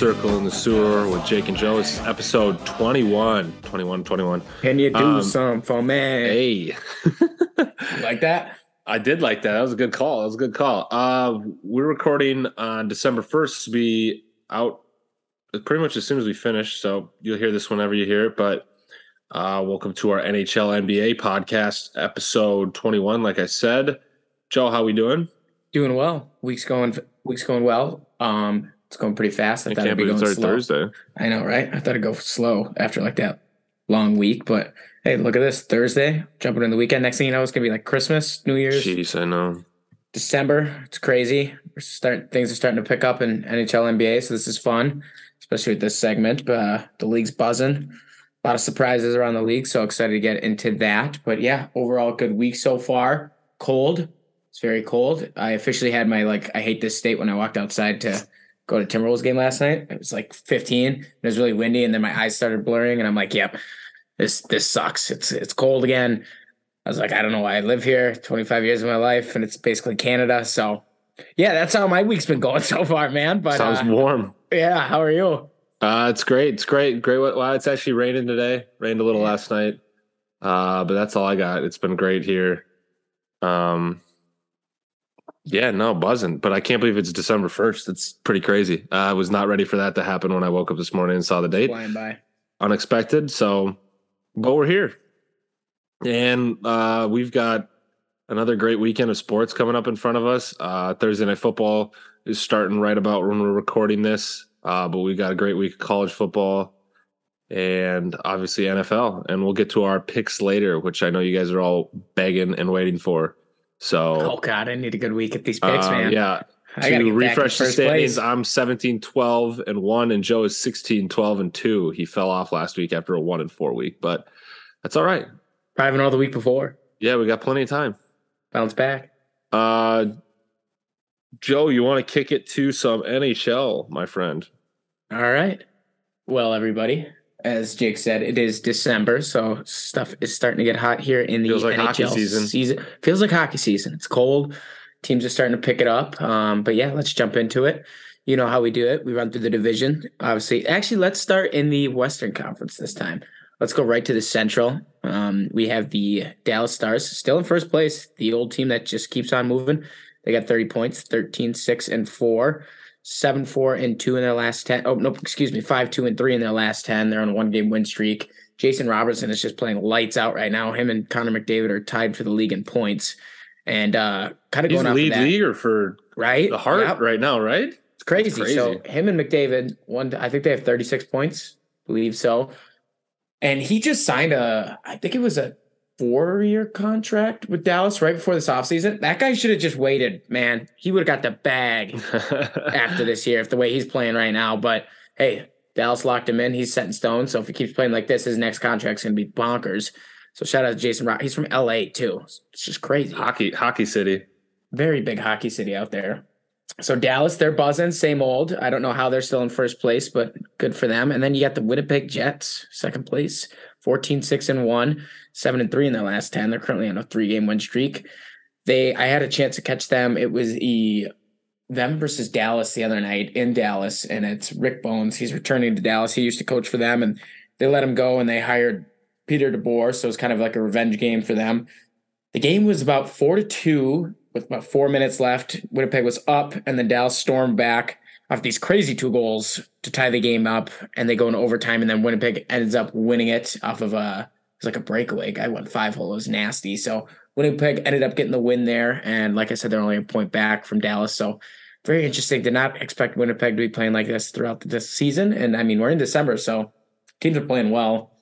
welcome back to Circlin' the Sewer with Jake and Joe. It's episode 21. 21, 21. Can you do Um, some for me? Hey. Like that? I did like that. That was a good call. That was a good call. Uh, we're recording on December 1st to be out pretty much as soon as we finish. So you'll hear this whenever you hear it. But uh, welcome to our NHL NBA podcast, episode 21. Like I said, Joe, how we doing? Doing well. Week's going. Week's going well. Um, it's going pretty fast. I, I thought it'd be going slow. Thursday. I know, right? I thought it'd go slow after like that long week, but hey, look at this Thursday, jumping in the weekend. Next thing you know, it's gonna be like Christmas, New Year's, Jeez, I know. December. It's crazy. We're start things are starting to pick up in NHL, NBA, so this is fun, especially with this segment. But uh, the league's buzzing. A lot of surprises around the league, so excited to get into that. But yeah, overall good week so far. Cold. It's very cold. I officially had my like I hate this state when I walked outside to go to Timberwolves game last night. It was like 15. It was really windy, and then my eyes started blurring, and I'm like, "Yep, this this sucks. It's it's cold again." I was like, I don't know why I live here. 25 years of my life, and it's basically Canada. So, yeah, that's how my week's been going so far, man. But Sounds uh, warm. yeah, how are you? Uh, it's great. It's great. Great. Wow, it's actually raining today. Rained a little Yeah. last night. Uh, but that's all I got. It's been great here. Um, yeah, no, buzzing. But I can't believe it's December 1st. It's pretty crazy. Uh, I was not ready for that to happen when I woke up this morning and saw the date. Flying by. Unexpected. So, but we're here. And uh, we've got another great weekend of sports coming up in front of us. Uh, Thursday Night Football is starting right about when we're recording this. Uh, but we got a great week of college football and obviously NFL. And we'll get to our picks later, which I know you guys are all begging and waiting for. So, Oh God, I need a good week at these picks, uh, man. yeah, I to get back in refresh the standings, place. I'm 17 12 and 1, and Joe is 16 12 and 2. He fell off last week after a 1 and 4 week, but that's all right. Five and all the week before. Yeah, we got plenty of time. Bounce back. Uh, Joe, you want to kick it to some NHL, my friend? All right. Well, everybody, as Jake said, it is December, so stuff is starting to get hot here in the Feels like NHL hockey season. Feels like hockey season. It's cold. Teams are starting to pick it up. Um, but yeah, let's jump into it. You know how we do it. We run through the division. Obviously, actually, let's start in the Western Conference this time. Let's go right to the Central. Um, we have the Dallas Stars still in first place, the old team that just keeps on moving. They got 30 points, 13, 6, and 4 seven four and two in their last ten. Oh nope, excuse me, five two and three in their last ten. They're on a one game win streak. Jason Robertson is just playing lights out right now. Him and Connor McDavid are tied for the league in points, and uh, kind of He's going lead that, leaguer for right? the Heart Yep. right now, right? It's crazy. crazy. So him and McDavid, one, I think they have 36 points, believe so. And he just signed a, I think it was a four-year contract with Dallas right before this offseason. That guy should have just waited, man. He would have got the bag after this year if the way he's playing right now. But hey, Dallas locked him in. He's set in stone. So if he keeps playing like this, his next contract's gonna be bonkers. So shout out to Jason Rock. He's from LA too. It's just crazy. hockey, hockey city. Very big hockey city out there. So Dallas, they're buzzing, same old. I don't know how they're still in first place, but good for them. And then you got the Winnipeg Jets, second place, 14, 6 and 1, 7 and 3 in their last 10. They're currently on a three-game win streak. They I had a chance to catch them. It was the them versus Dallas the other night in Dallas, and it's Rick Bowness. He's returning to Dallas. He used to coach for them, and they let him go and they hired Peter DeBoer. So it's kind of like a revenge game for them. The game was about four to two with about four minutes left. Winnipeg was up, and then Dallas stormed back off these crazy two goals to tie the game up, and they go into overtime, and then Winnipeg ends up winning it off of a it was like a breakaway. Guy went five hole. It was nasty. So Winnipeg ended up getting the win there, and like I said, they're only a point back from Dallas. So very interesting. Did not expect Winnipeg to be playing like this throughout this season, and I mean we're in December, so teams are playing well.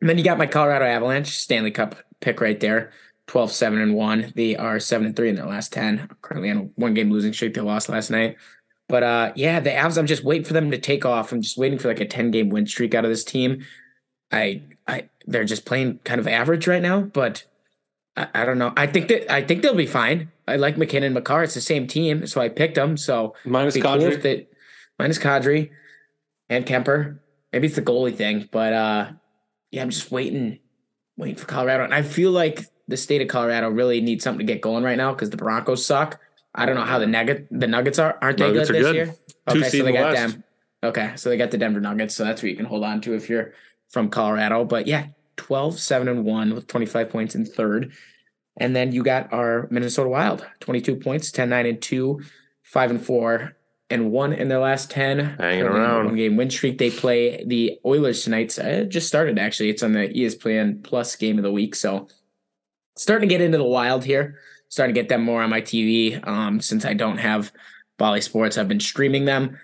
And then you got my Colorado Avalanche Stanley Cup pick right there. 12 7 and 1. They are 7 and 3 in their last 10. Currently on one game losing streak. They lost last night. But uh yeah, the Avs, I'm just waiting for them to take off. I'm just waiting for like a 10 game win streak out of this team. I I they're just playing kind of average right now, but I, I don't know. I think that I think they'll be fine. I like MacKinnon Makar. It's the same team, so I picked them. So Minus Kadri. they minus Kadri and Kuemper. Maybe it's the goalie thing, but uh yeah, I'm just waiting, waiting for Colorado. And I feel like the state of Colorado really needs something to get going right now because the Broncos suck. I don't know how the nugget the Nuggets are. Aren't they Nuggets good this good. year? Two Okay, so they got West. them. Okay, so they got the Denver Nuggets, so that's what you can hold on to if you're from Colorado. But yeah, 12, 7, and 1 with 25 points in third. And then you got our Minnesota Wild, 22 points, 10, 9, and 2, 5 and 4, and 1 in their last 10. Hanging Currently on a around. One game win streak. They play the Oilers tonight. It just started, actually. It's on the ESPN Plus game of the week. So starting to get into the Wild here. Starting to get them more on my TV. Um, since I don't have Bally Sports, I've been streaming them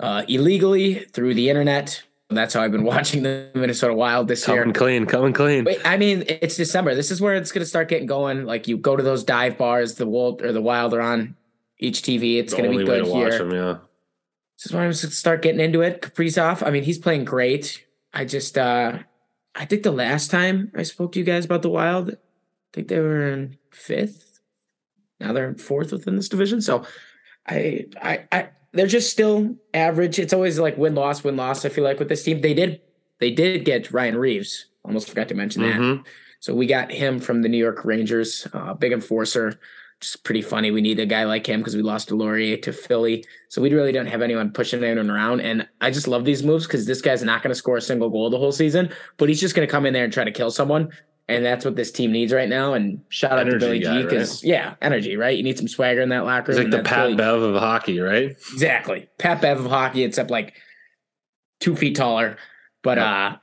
uh, illegally through the internet. That's how I've been watching the Minnesota Wild this year. Coming clean, coming clean. Wait, I mean, it's December. This is where it's going to start getting going. Like you go to those dive bars, the Wild or the Wild are on each TV. It's going to be good to watch here. them, yeah. This is where I'm going to start getting into it. Kaprizov. I mean, he's playing great. I just, uh I think the last time I spoke to you guys about the Wild, I think they were in fifth. Now they're in fourth within this division. So, I, I, I, they're just still average. It's always like win loss, win loss. I feel like with this team, they did, they did get Ryan Reaves. Almost forgot to mention that. Mhm. So we got him from the New York Rangers, uh, big enforcer. Just pretty funny. We need a guy like him because we lost Deslauriers to Philly. So we really don't have anyone pushing anyone around. And I just love these moves because this guy's not going to score a single goal the whole season, but he's just going to come in there and try to kill someone. And that's what this team needs right now. And shout out Energy to Billy guy, G because yeah, energy, right? You need some swagger in that locker room. like the Pat Billy- Bev of hockey, right? Exactly. Pat Bev of hockey, except like two feet taller. But Yep. uh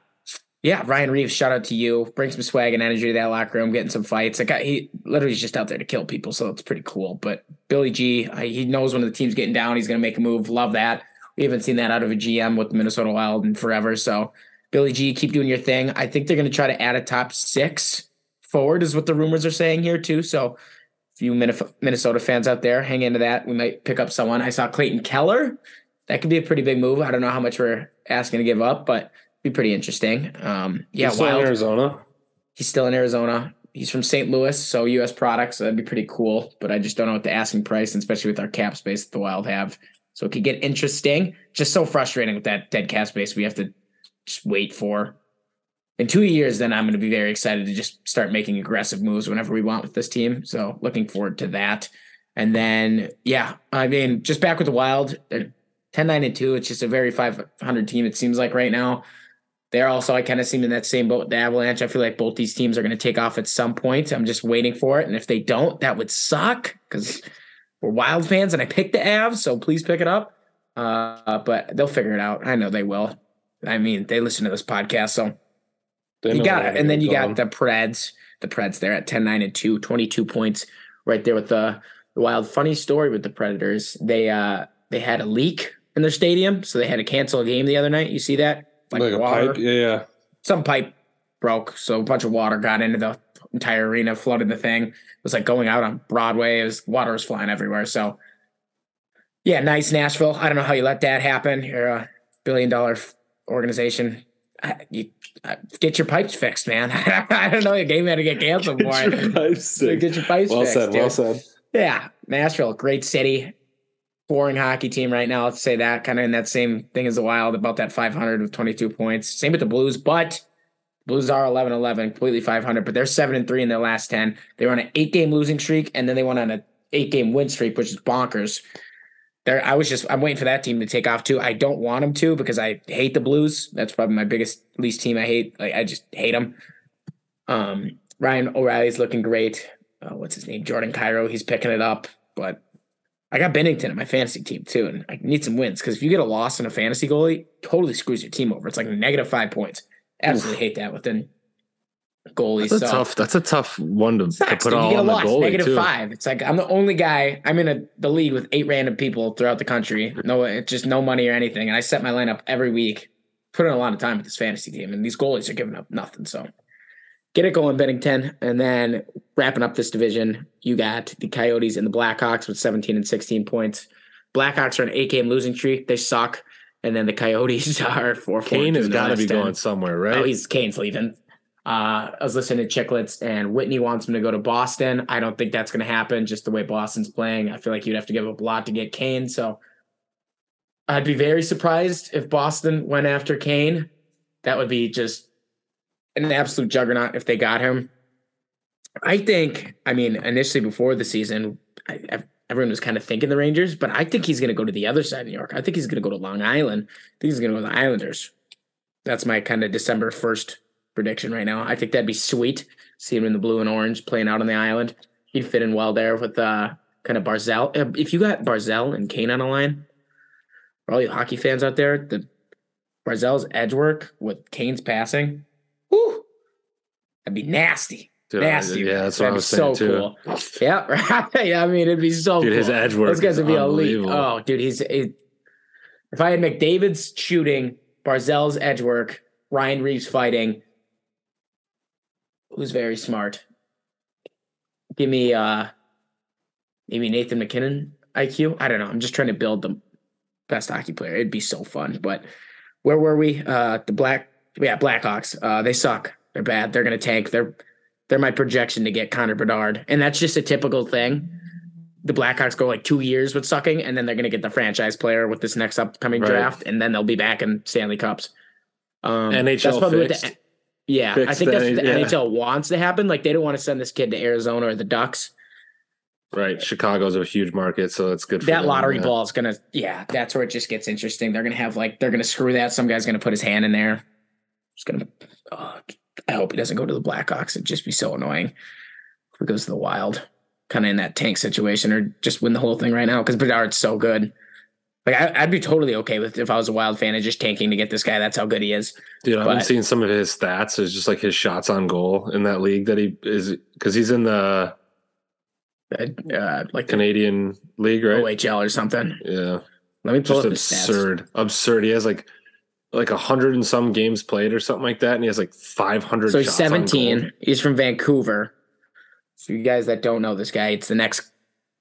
yeah, Ryan Reaves, shout out to you. Bring some swag and energy to that locker room, getting some fights. Like he literally is just out there to kill people, so it's pretty cool. But Billy G, he knows when the team's getting down, he's gonna make a move. Love that. We haven't seen that out of a GM with the Minnesota Wild in forever. So Billy G, keep doing your thing. I think they're gonna try to add a top six forward, is what the rumors are saying here too. So if you Minnesota fans out there, hang into that. We might pick up someone. I saw Clayton Keller. That could be a pretty big move. I don't know how much we're asking to give up, but be pretty interesting. Um, yeah, He's still in Wild. Arizona. He's still in Arizona. He's from St. Louis, so U.S. products. So that'd be pretty cool. But I just don't know what the asking price, especially with our cap space that the Wild have. So it could get interesting. Just so frustrating with that dead cap space. We have to just wait for. In two years, then I'm going to be very excited to just start making aggressive moves whenever we want with this team. So looking forward to that. And then, yeah, I mean, just back with the Wild, they're 10 9 and 2. It's just a very 500 team, it seems like right now. They're also, I kind of seem in that same boat with the Avalanche. I feel like both these teams are going to take off at some point. I'm just waiting for it. And if they don't, that would suck because we're Wild fans and I picked the Avs. So please pick it up. Uh, but they'll figure it out. I know they will. I mean, they listen to this podcast. So They you got it. And then you got the Preds. The Preds there at 10 9 and 2, 22 points right there with the, the Wild. Funny story with the Predators. They uh they had a leak in their stadium, so they had to cancel a game the other night. You see that? like, a pipe. Yeah, yeah. some pipe broke, so a bunch of water got into the entire arena, flooded the thing. It was like going out on Broadway. It was water was flying everywhere. So, yeah, nice Nashville. I don't know how you let that happen. You're a billion dollar organization. You I, get your pipes fixed, man. I don't know. The game had to get canceled for Get your pipes fixed. Get your pipes Well fixed. said. Well said. Yeah, Nashville, great city, boring hockey team right now. Let's say that kind of in that same thing as the Wild, about that 500 with 22 points. Same with the Blues, but Blues are 11 11, completely 500, but they're 7 and 3 in their last 10. They were on an eight game losing streak, and then they went on an eight game win streak, which is bonkers. There, I was just I'm waiting for that team to take off too. I don't want them to because I hate the Blues. That's probably my biggest least team I hate. Like I just hate them. Um, Ryan O'Reilly's looking great. Uh, what's his name? Jordan Kyrou. He's picking it up, but I got Binnington in my fantasy team too, and I need some wins because if you get a loss in a fantasy goalie, totally screws your team over. It's like negative five points. Absolutely hate that within goalies. That's a so tough. That's a tough one to, to put. All get a the goalie negative too. five. It's like I'm the only guy. I'm in a, the league with eight random people throughout the country. No, it's just no money or anything, and I set my lineup every week. Put in a lot of time with this fantasy team, and these goalies are giving up nothing. So get it going, Binnington, and then wrapping up this division, you got the Coyotes and the Blackhawks with 17 and 16 points. Blackhawks are an eight game losing streak. They suck, and then the Coyotes are four. Kane has got to be going. going somewhere, right? Oh, he's Kane's leaving. Uh, I was listening to Chicklets, and Whitney wants him to go to Boston. I don't think that's going to happen. Just the way Boston's playing, I feel like you'd have to give up a lot to get Kane. So I'd be very surprised if Boston went after Kane. That would be just an absolute juggernaut if they got him. I think. I mean, initially before the season, I, everyone was kind of thinking the Rangers, but I think he's going to go to the other side of New York. I think he's going to go to Long Island. I think he's going to go to the Islanders. That's my kind of December 1st prediction right now. I think that'd be sweet. See him in the blue and orange playing out on the island. He'd fit in well there with uh, kind of Barzal. Uh, if you got Barzal and Kane on the line, for all you hockey fans out there, the Barzal's edge work with Kane's passing, whoo, that'd be nasty. Dude, nasty. yeah, that's what That'd I was saying too. Cool. Yeah, right. yeah, I mean, it'd be so Dude, cool. his edge work Those guys would be elite. Oh, dude, he's it, if I had McDavid's shooting, Barzal's edge work, Ryan Reaves fighting, who's very smart. Give me uh maybe Nathan MacKinnon IQ. I don't know. I'm just trying to build the best hockey player. It'd be so fun. But where were we? Uh the black yeah, Blackhawks. Uh they suck. They're bad. They're gonna tank. They're they're my projection to get Connor Bedard. And that's just a typical thing. The Blackhawks go like two years with sucking, and then they're gonna get the franchise player with this next upcoming Right. draft, and then they'll be back in Stanley Cups. Um, NHL what fixed. the, yeah, I think that's the- what the yeah. NHL wants to happen. Like they don't want to send this kid to Arizona or the Ducks. Right. Chicago's a huge market, so it's good for That them, lottery yeah. ball is gonna, yeah, that's where it just gets interesting. They're gonna have like they're gonna screw that. Some guy's gonna put his hand in there. Just gonna. Oh, I hope he doesn't go to the Blackhawks. It'd just be so annoying if he goes to the Wild, kind of in that tank situation, or just win the whole thing right now because Bedard's so good. Like I, I'd be totally okay with if I was a Wild fan and just tanking to get this guy. That's how good he is. Dude, I've been seeing some of his stats. It's just like his shots on goal in that league that he is because he's in the Uh, like the Canadian league, right? OHL or something. Yeah. Let me pull Just up absurd. Absurd. He has like like a hundred and some games played or something like that, and he has like five hundred. So he's 17. He's from Vancouver. So you guys that don't know this guy, it's the next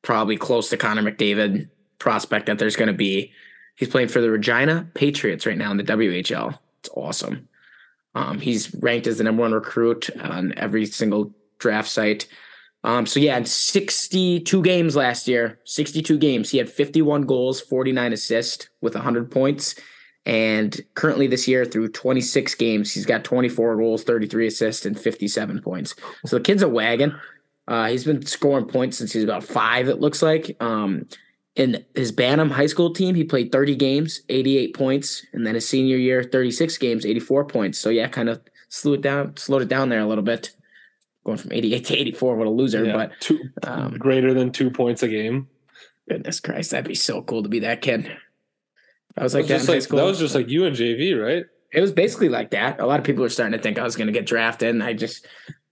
probably close to Connor McDavid prospect that there's going to be. He's playing for the Regina Patriots right now in the WHL. It's awesome. Um, he's ranked as the number one recruit on every single draft site. Um, so yeah, in 62 games last year, 62 games, he had 51 goals, 49 assists with 100 points. And currently this year, through 26 games, he's got 24 goals, 33 assists, and 57 points. So the kid's a wagon. Uh, he's been scoring points since he's about five, it looks like. Um, in his Bantam high school team, he played 30 games, 88 points. And then his senior year, 36 games, 84 points. So yeah, kind of slowed it down, slowed it down there a little bit. Going from 88 to 84, what a loser. Yeah, But two um, greater than two points a game. goodness Christ, that'd be so cool to be that kid. I was That like was, that, just in high like, school. that was just like you and JV, right? it was basically like that. A lot of people were starting to think I was going to get drafted, and I just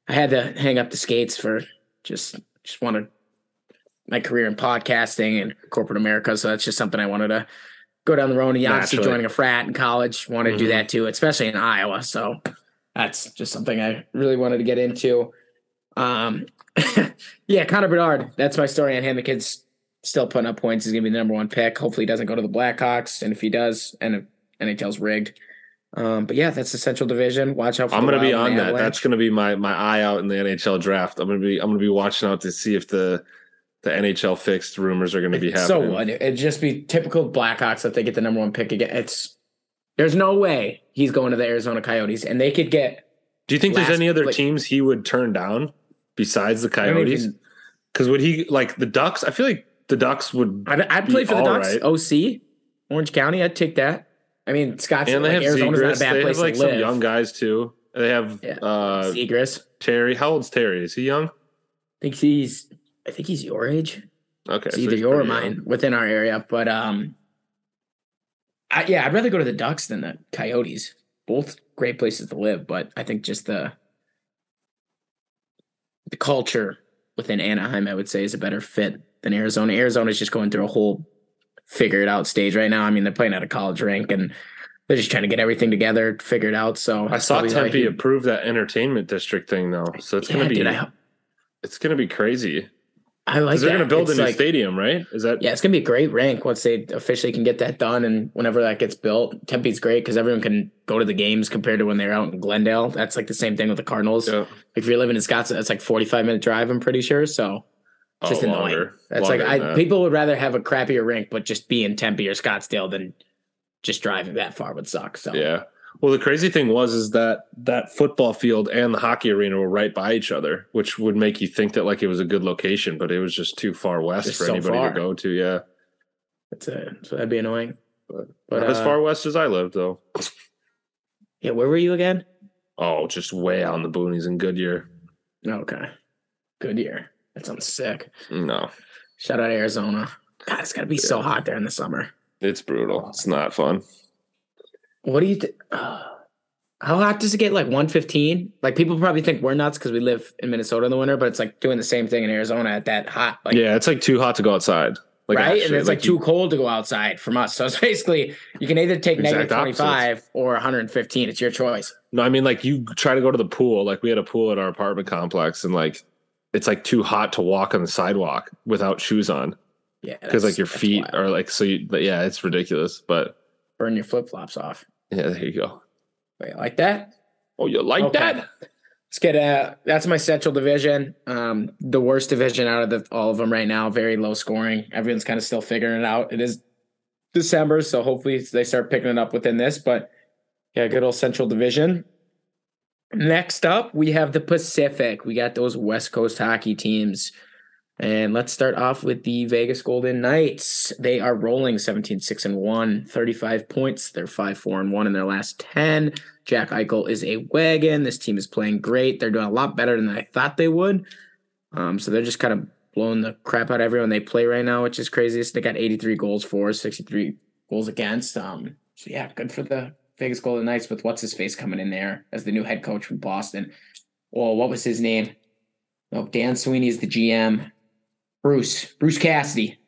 I had to hang up the skates for just just wanted my career in podcasting and corporate America. So that's just something I wanted to go down the road. And obviously Naturally. joining a frat in college, wanted to do Mhm. that too, especially in Iowa. So that's just something I really wanted to get into. Um, yeah, Connor Bedard. That's my story on him. The kid's still putting up points. He's gonna be the number one pick. Hopefully, he doesn't go to the Blackhawks, and if he does, and NHL's rigged. Um, but yeah, that's the Central Division. Watch out for. I'm gonna be on that. Avalanche. That's gonna be my my eye out in the NHL draft. I'm gonna be I'm gonna be watching out to see if the the NHL fixed rumors are gonna be happening. So what? It'd just be typical Blackhawks if they get the number one pick again. It's there's no way he's going to the Arizona Coyotes, and they could get. Do you think last- there's any other like- teams he would turn down besides the Coyotes? Because would he like the Ducks? I feel like the Ducks would, I'd, I'd play for the Ducks. right. OC, Orange County. I'd take that. I mean, Scott's and they like, have Arizona's not a bad They place have like to some young guys too. They have Yeah. uh Zegras. Terry. How old's Terry? Is he young? I think he's. I think he's your age. Okay, It's so either your or pretty young. mine within our area. But um, I, yeah, I'd rather go to the Ducks than the Coyotes. Both great places to live, but I think just the the culture within Anaheim, I would say, is a better fit than Arizona. Arizona's just going through a whole figure it out stage right now. I mean, they're playing at a college rank and they're just trying to get everything together, figure it out. So I saw Tempe approve that entertainment district thing though, so it's Yeah, gonna be dude, it's gonna be crazy I like they're gonna build It's a new like- stadium, right? Is that Yeah, it's gonna be a great rank once they officially can get that done, and whenever that gets built, Tempe's great because everyone can go to the games compared to when they're out in Glendale. That's like the same thing with the Cardinals. Yeah. If you're living in Scottsdale, that's like 45 minute drive. I'm pretty sure. So Oh, just annoying. longer. that's Longer like I that. people would rather have a crappier rink, but just be in Tempe or Scottsdale than just driving that far would suck. So Yeah. Well, the crazy thing was is that that football field and the hockey arena were right by each other, which would make you think that like it was a good location, but it was just too far west Just for so anybody far. to go to. Yeah, That's it. So that'd be annoying. but, But, not as uh, far west as I lived though. Yeah, where were you again? Oh, just way out in the boonies in Goodyear. Okay. Good year. That sounds sick. No, Shout out Arizona. God, it's gotta be so hot there in the summer. it's brutal. It's not fun. What do you think? Uh, how hot does it get? Like 115? Like people probably think we're nuts because we live in Minnesota in the winter, but it's like doing the same thing in Arizona at that hot. Like, yeah, it's like too hot to go outside. Like right? and it's like, you- too cold to go outside from us. So it's basically you can either take negative opposites. 25 or 115. It's your choice. No, I mean like you try to go to the pool. Like we had a pool at our apartment complex, and like it's like too hot to walk on the sidewalk without shoes on Yeah. because like your feet wild. are like so. You, but yeah, it's ridiculous. But burn your flip flops off. Yeah, there you go. Wait, like that? Oh, you like Okay. that? Let's get uh that's my central division. Um the worst division out of the, all of them right now. Very low scoring. Everyone's kind of still figuring it out. It is December, so hopefully they start picking it up within this. But yeah, good old central division. Next up, we have the Pacific. We got those West Coast hockey teams. And let's start off with the Vegas Golden Knights. They are rolling 17 6 and 1, 35 points. They're 5 4 and 1 in their last 10. Jack Eichel is a wagon. This team is playing great. They're doing a lot better than I thought they would. Um, so they're just kind of blowing the crap out of everyone they play right now, which is crazy. They got 83 goals for, 63 goals against. Um, so yeah, good for the Vegas Golden Knights with what's his face coming in there as the new head coach from Boston. Well, what was his name? No, Dan Sweeney is the GM. Bruce, Bruce Cassidy.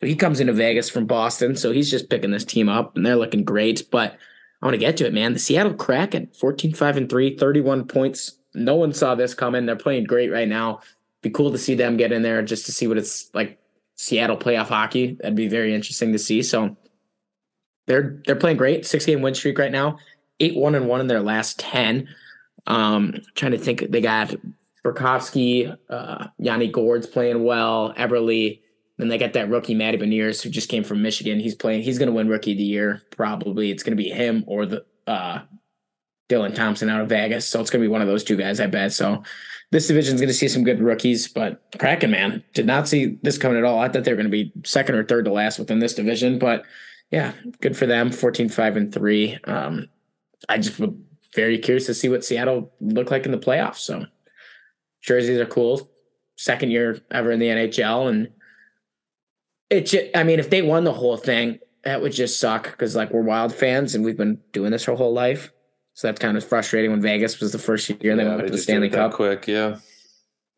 So he comes into Vegas from Boston. So he's just picking this team up and they're looking great. But I want to get to it, man. The Seattle Kraken, 14, 5, and 3, 31 points. No one saw this coming. They're playing great right now. Be cool to see them get in there just to see what it's like Seattle playoff hockey. That'd be very interesting to see. So they're they're playing great. Six game win streak right now. Eight one and one in their last ten. Um, trying to think, they got Burakovsky, uh, Yanni Gourde's playing well. Eberle. Then they got that rookie Matty Beniers who just came from Michigan. He's playing. He's going to win Rookie of the Year probably. It's going to be him or the uh, Dylan Thompson out of Vegas. So it's going to be one of those two guys, I bet. So this division's going to see some good rookies. But Kraken, man, did not see this coming at all. I thought they were going to be second or third to last within this division. But yeah, good for them. 14, 5, and 3. Um, I just was very curious to see what Seattle looked like in the playoffs. So jerseys are cool. Second year ever in the NHL. And it just, I mean, if they won the whole thing, that would just suck because like we're wild fans and we've been doing this our whole life. So that's kind of frustrating when Vegas was the first year and they went up to the Stanley Cup. quick. Yeah,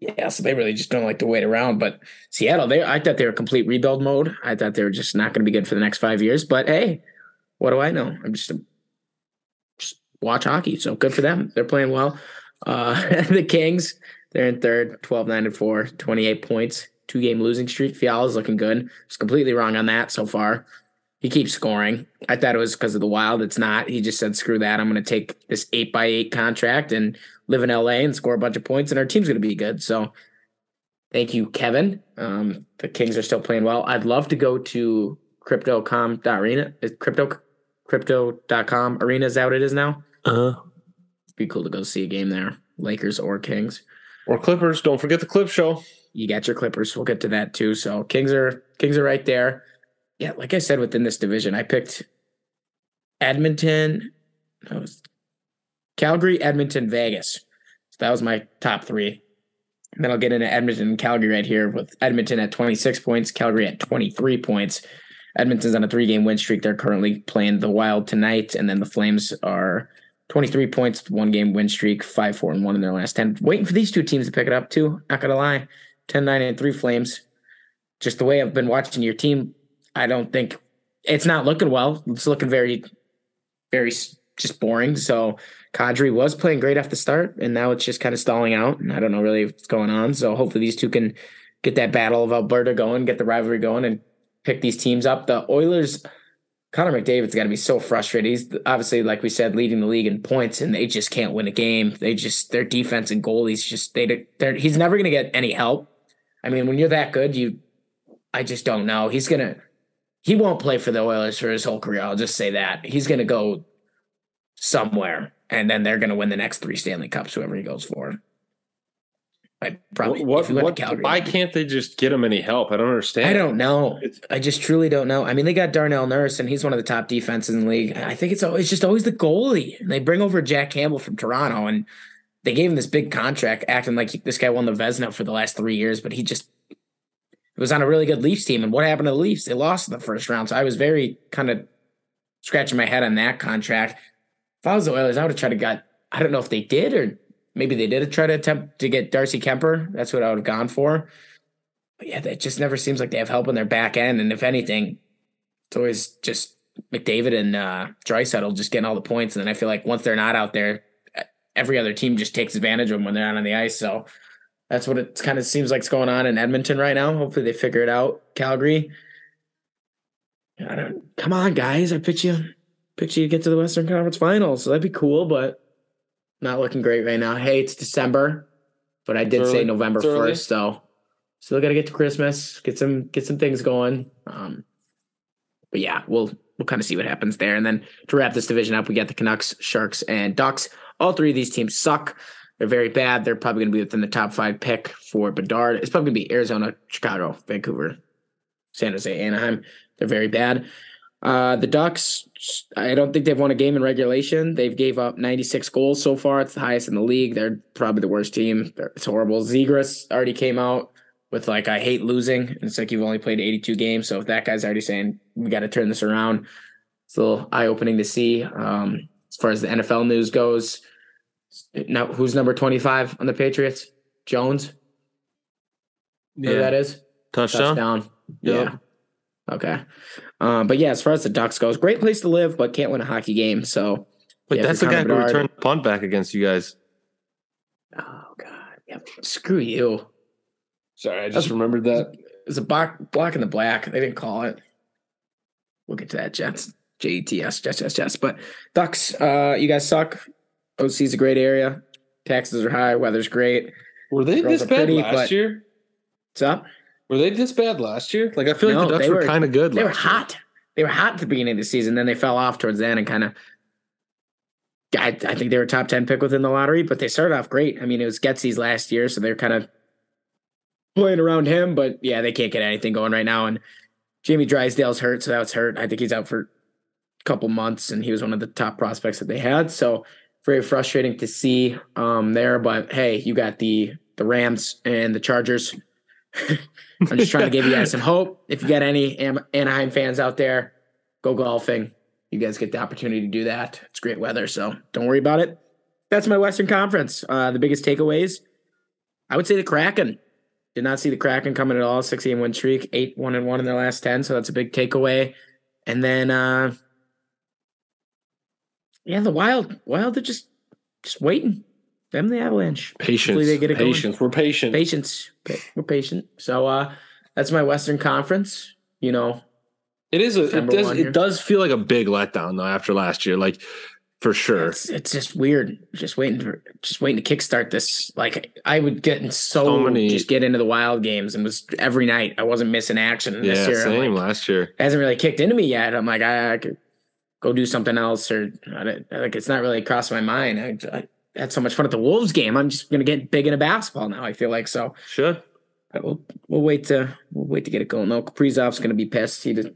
Yeah, so they really just don't like to wait around. But Seattle, they I thought they were complete rebuild mode. I thought they were just not going to be good for the next five years. But hey, what do I know? I'm just a, just watch hockey. So good for them. They're playing well. Uh, the Kings, they're in third, 12, 9, and 4, 28 points, two game losing streak. Fiala's looking good. It's completely wrong on that so far. He keeps scoring. I thought it was because of the wild. It's not. He just said, screw that. I'm going to take this eight by eight contract and live in LA and score a bunch of points, and our team's going to be good. So thank you, Kevin. Um, the Kings are still playing well. I'd love to go to crypto.com.arena. Is crypto crypto.com arena is that what it is now? uh Be cool to go see a game there. Lakers or Kings. Or Clippers. Don't forget the Clip Show. You got your Clippers. We'll get to that too. So Kings are Kings are right there. Yeah, like I said within this division, I picked Edmonton, was Calgary, Edmonton, Vegas. So that was my top three. And then I'll get into Edmonton and Calgary right here with Edmonton at 26 points, Calgary at 23 points. Edmonton's on a three game win streak. They're currently playing the Wild tonight. And then the Flames are 23 points, one game win streak, 5 4 and 1 in their last 10. Waiting for these two teams to pick it up, too. Not going to lie. 10 9 and 3 Flames. Just the way I've been watching your team, I don't think it's not looking well. It's looking very, very just boring. So Kadri was playing great off the start, and now it's just kind of stalling out. And I don't know really what's going on. So hopefully these two can get that battle of Alberta going, get the rivalry going, and pick these teams up. The Oilers, Connor McDavid's got to be so frustrated. He's obviously, like we said, leading the league in points, and they just can't win a game. They just their defense and goalies just they they're, he's never going to get any help. I mean, when you're that good, you I just don't know. He's gonna he won't play for the Oilers for his whole career. I'll just say that he's gonna go somewhere, and then they're going to win the next three Stanley Cups, whoever he goes for. I probably what, what, Calgary, why can't they just get him any help? I don't understand. I don't know. I just truly don't know. I mean, they got Darnell Nurse, and he's one of the top defenses in the league. I think it's always just always the goalie. And they bring over Jack Campbell from Toronto, and they gave him this big contract, acting like he, this guy won the Vezina for the last three years, but he just was on a really good Leafs team. And what happened to the Leafs? They lost in the first round. So I was very kind of scratching my head on that contract. If I was the Oilers, I would have tried to got. I don't know if they did or maybe they did try to attempt to get Darcy Kuemper. That's what I would have gone for. But yeah, that just never seems like they have help on their back end. And if anything, it's always just McDavid and uh, Draisaitl just getting all the points. And then I feel like once they're not out there, every other team just takes advantage of them when they're not on the ice. So that's what it kind of seems like is going on in Edmonton right now. Hopefully they figure it out. Calgary. I don't come on, guys. I pitch you pitch you to get to the Western Conference Finals. So that'd be cool, but not looking great right now. Hey, it's December, but I did say November first, so still got to get to Christmas, get some get some things going. Um, but yeah, we'll we'll kind of see what happens there. And then to wrap this division up, we got the Canucks, Sharks, and Ducks. All three of these teams suck. They're very bad. They're probably going to be within the top five pick for Bedard. It's probably going to be Arizona, Chicago, Vancouver, San Jose, Anaheim. They're very bad. Uh, the Ducks, I don't think they've won a game in regulation. They've gave up 96 goals so far. It's the highest in the league. They're probably the worst team. It's horrible. Zegras already came out with like, I hate losing. And it's like you've only played 82 games. So if that guy's already saying we got to turn this around, it's a little eye opening to see. Um, as far as the NFL news goes, now who's number 25 on the Patriots? Jones. Yeah, Who that is touchdown. Touchdown. Yep. Yeah. Okay. Um, but yeah, as far as the Ducks goes, great place to live, but can't win a hockey game. So, but yeah, that's the guy who returned the punt back against you guys. Oh God, yeah, screw you. Sorry, I just that's, remembered that. It's a block, block in the black. They didn't call it. We'll get to that. Jets, J E T S, Jets, Jets, Jets. But Ducks, uh, you guys suck. OC's a great area. Taxes are high. Weather's great. Were they Girls this bad pretty, last year? What's up? Were they this bad last year? Like I feel no, like the Ducks were, were kind of good. They were hot. Year. They were hot at the beginning of the season. Then they fell off towards the end and kind of. I, I think they were top ten pick within the lottery, but they started off great. I mean, it was Getsy's last year, so they're kind of playing around him. But yeah, they can't get anything going right now. And Jamie Drysdale's hurt, so that's hurt. I think he's out for a couple months, and he was one of the top prospects that they had. So very frustrating to see um, there. But hey, you got the the Rams and the Chargers I'm just trying to give you guys some hope. If you got any Anaheim fans out there, go golfing. You guys get the opportunity to do that. It's great weather, so don't worry about it. That's my Western Conference. Uh, the biggest takeaways, I would say the Kraken. Did not see the Kraken coming at all. 16 win streak, eight one and one in their last 10. So that's a big takeaway. And then, uh, yeah, the Wild. Wild they're just just waiting. Them the Avalanche. Patience. they get it Patience. Going. We're patient. Patience. We're patient. So uh that's my Western Conference. You know, it is. A, it does. It does feel like a big letdown though after last year. Like for sure. It's, it's just weird. Just waiting for just waiting to kickstart this. Like I would get in so, so many, just get into the wild games and was every night. I wasn't missing action. Yeah, this year. same like, last year. It hasn't really kicked into me yet. I'm like I, I could go do something else or like it's not really crossed my mind. I, I had so much fun at the Wolves game. I'm just gonna get big into basketball now. I feel like so. Sure. We'll we'll wait to we'll wait to get it going. No, Kaprizov's gonna be pissed. He just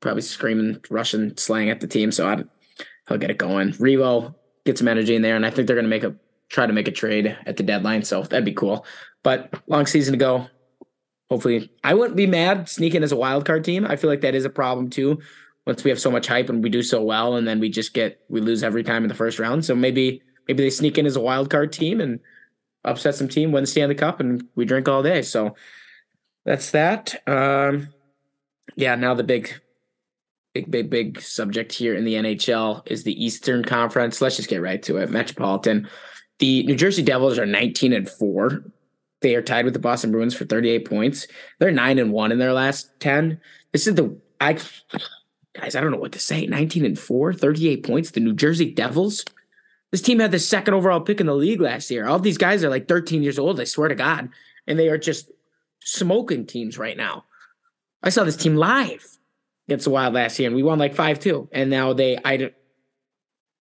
probably screaming Russian slang at the team. So I he'll get it going. Revo get some energy in there, and I think they're gonna make a try to make a trade at the deadline. So that'd be cool. But long season to go. Hopefully, I wouldn't be mad sneaking as a wild card team. I feel like that is a problem too. Once we have so much hype and we do so well, and then we just get we lose every time in the first round. So maybe maybe they sneak in as a wild card team and upset some team, win the Stanley Cup, and we drink all day. So that's that. Um, yeah, now the big, big, big, big subject here in the NHL is the Eastern Conference. Let's just get right to it. Metropolitan. The New Jersey Devils are 19 and 4. They are tied with the Boston Bruins for 38 points. They're 9 and 1 in their last 10. This is the I guys, I don't know what to say. 19 and 4, 38 points. The New Jersey Devils this team had the second overall pick in the league last year. All these guys are like 13 years old, I swear to God. And they are just smoking teams right now. I saw this team live against the Wild last year, and we won like 5 2. And now they, I,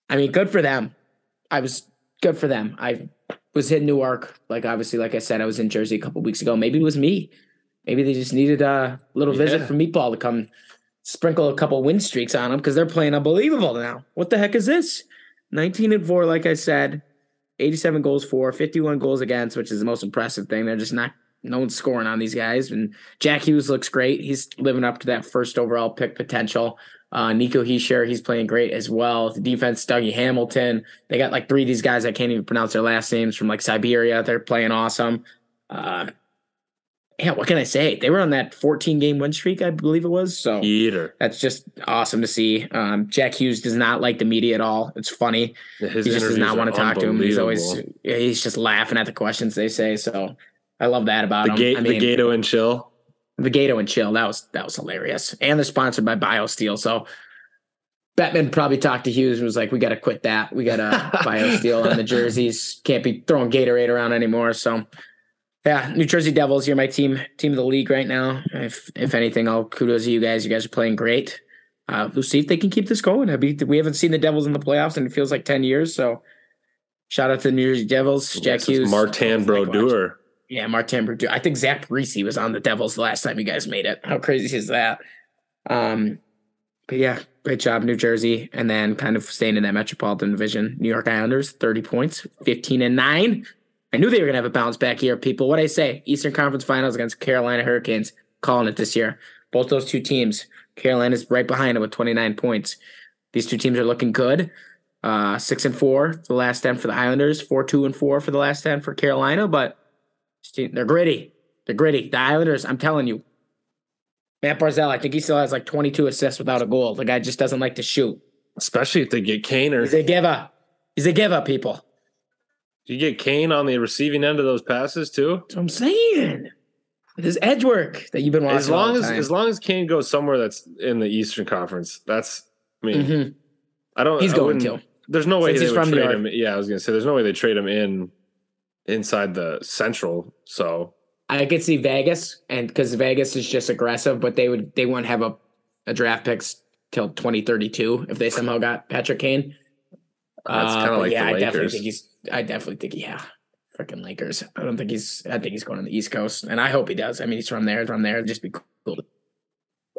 I mean, good for them. I was good for them. I was in Newark, like obviously, like I said, I was in Jersey a couple weeks ago. Maybe it was me. Maybe they just needed a little visit Yeah. from Meatball to come sprinkle a couple win streaks on them because they're playing unbelievable now. What the heck is this? 19 and 4, like I said, 87 goals for, 51 goals against, which is the most impressive thing. They're just not no one's scoring on these guys. And Jack Hughes looks great. He's living up to that first overall pick potential. Uh, Nico Hischier, he's playing great as well. The defense, Dougie Hamilton. They got like three of these guys I can't even pronounce their last names from like Siberia. They're playing awesome. Uh, yeah, what can I say? They were on that 14 game win streak, I believe it was. So Eater. that's just awesome to see. Um, Jack Hughes does not like the media at all. It's funny. His he just does not want to talk to him. He's always he's just laughing at the questions they say. So I love that about the him. gate, I mean, the Gato and chill. the Gato and Chill. That was that was hilarious. And they're sponsored by BioSteel. So Batman probably talked to Hughes and was like, "We got to quit that. We got to BioSteel on the jerseys. Can't be throwing Gatorade around anymore." So. Yeah, New Jersey Devils, you're my team team of the league right now. If if anything, I'll kudos to you guys. You guys are playing great. Uh, we'll see if they can keep this going. I mean, we haven't seen the Devils in the playoffs, and it feels like ten years. So, shout out to the New Jersey Devils. Jack Yes, it's Hughes, Martin Brodeur. yeah, Martin Brodeur. I think Zach Parise was on the Devils the last time you guys made it. How crazy is that? Um, but yeah, great job, New Jersey, and then kind of staying in that Metropolitan Division. New York Islanders, thirty points, fifteen and nine. I knew they were gonna have a bounce back here, people. What I say? Eastern Conference Finals against Carolina Hurricanes, calling it this year. Both those two teams. Carolina's right behind them with twenty nine points. These two teams are looking good. Uh, six and four the last ten for the Islanders, four two and four for the last ten for Carolina, but they're gritty. They're gritty. The Islanders, I'm telling you. Matt Barzal, I think he still has like 22 assists without a goal. The guy just doesn't like to shoot. Especially if they get Kane or He's a giver. He's a giver, people. You get Kane on the receiving end of those passes too. That's what I'm saying. His edge work that you've been watching. As long as as long as Kane goes somewhere that's in the Eastern Conference, that's I mean Mhm. I don't. He's I going to. There's no way Since they he's would from trade him. Yeah, I was gonna say there's no way they trade him in inside the Central. So I could see Vegas, and because Vegas is just aggressive, but they would they wouldn't have a, a draft picks till 2032 if they somehow got Patrick Kane. that's Uh, kind of but like yeah, the I definitely think he's. I definitely think yeah, freaking Lakers. I don't think he's. I think he's going to the East Coast, and I hope he does. I mean, he's from there. From there, It'd just be cool.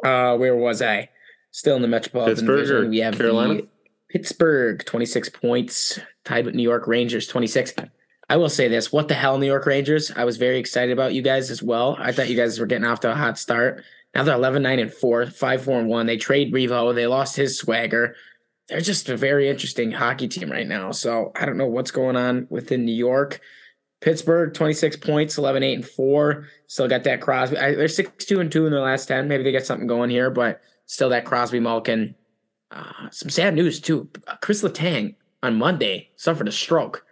Uh, where was I? Still in the Metropolitan Pittsburgh Division. We have Carolina? Pittsburgh, twenty six points, tied with New York Rangers, twenty six. I will say this: What the hell, New York Rangers? I was very excited about you guys as well. I thought you guys were getting off to a hot start. Now they're 11, 9, and 4, 5, 4, and 1. They trade Revo. They lost his swagger they're just a very interesting hockey team right now. So I don't know what's going on within New York. Pittsburgh, 26 points, 11, 8, and 4. Still got that Crosby. I, they're 6, 2, and 2 in their last 10. Maybe they got something going here, but still that Crosby Malkin. Uh, some sad news, too. Chris Letang on Monday suffered a stroke.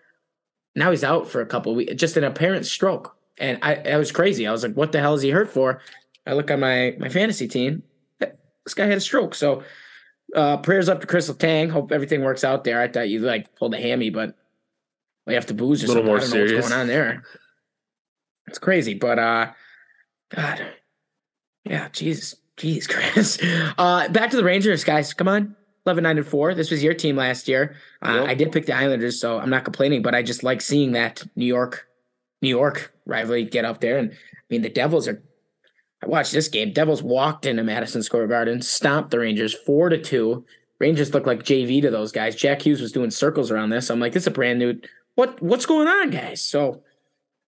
Now he's out for a couple weeks, just an apparent stroke. And I, I was crazy. I was like, what the hell is he hurt for? I look on my, my fantasy team. This guy had a stroke. So, uh, prayers up to Chris Letang. Hope everything works out there. I thought you like pulled a hammy, but we have to booze or A little something. more I don't know serious. what's going on there. It's crazy, but uh, God, yeah, Jesus, Jesus Chris. Uh, back to the Rangers, guys. Come on, 11, 9, and four. This was your team last year. Uh, Yep. I did pick the Islanders, so I'm not complaining, but I just like seeing that New York, New York rivalry get up there. And I mean, the Devils are I watched this game. Devils walked into Madison Square Garden, stomped the Rangers four to two. Rangers looked like JV to those guys. Jack Hughes was doing circles around this. I'm like, this is a brand new. What what's going on, guys? So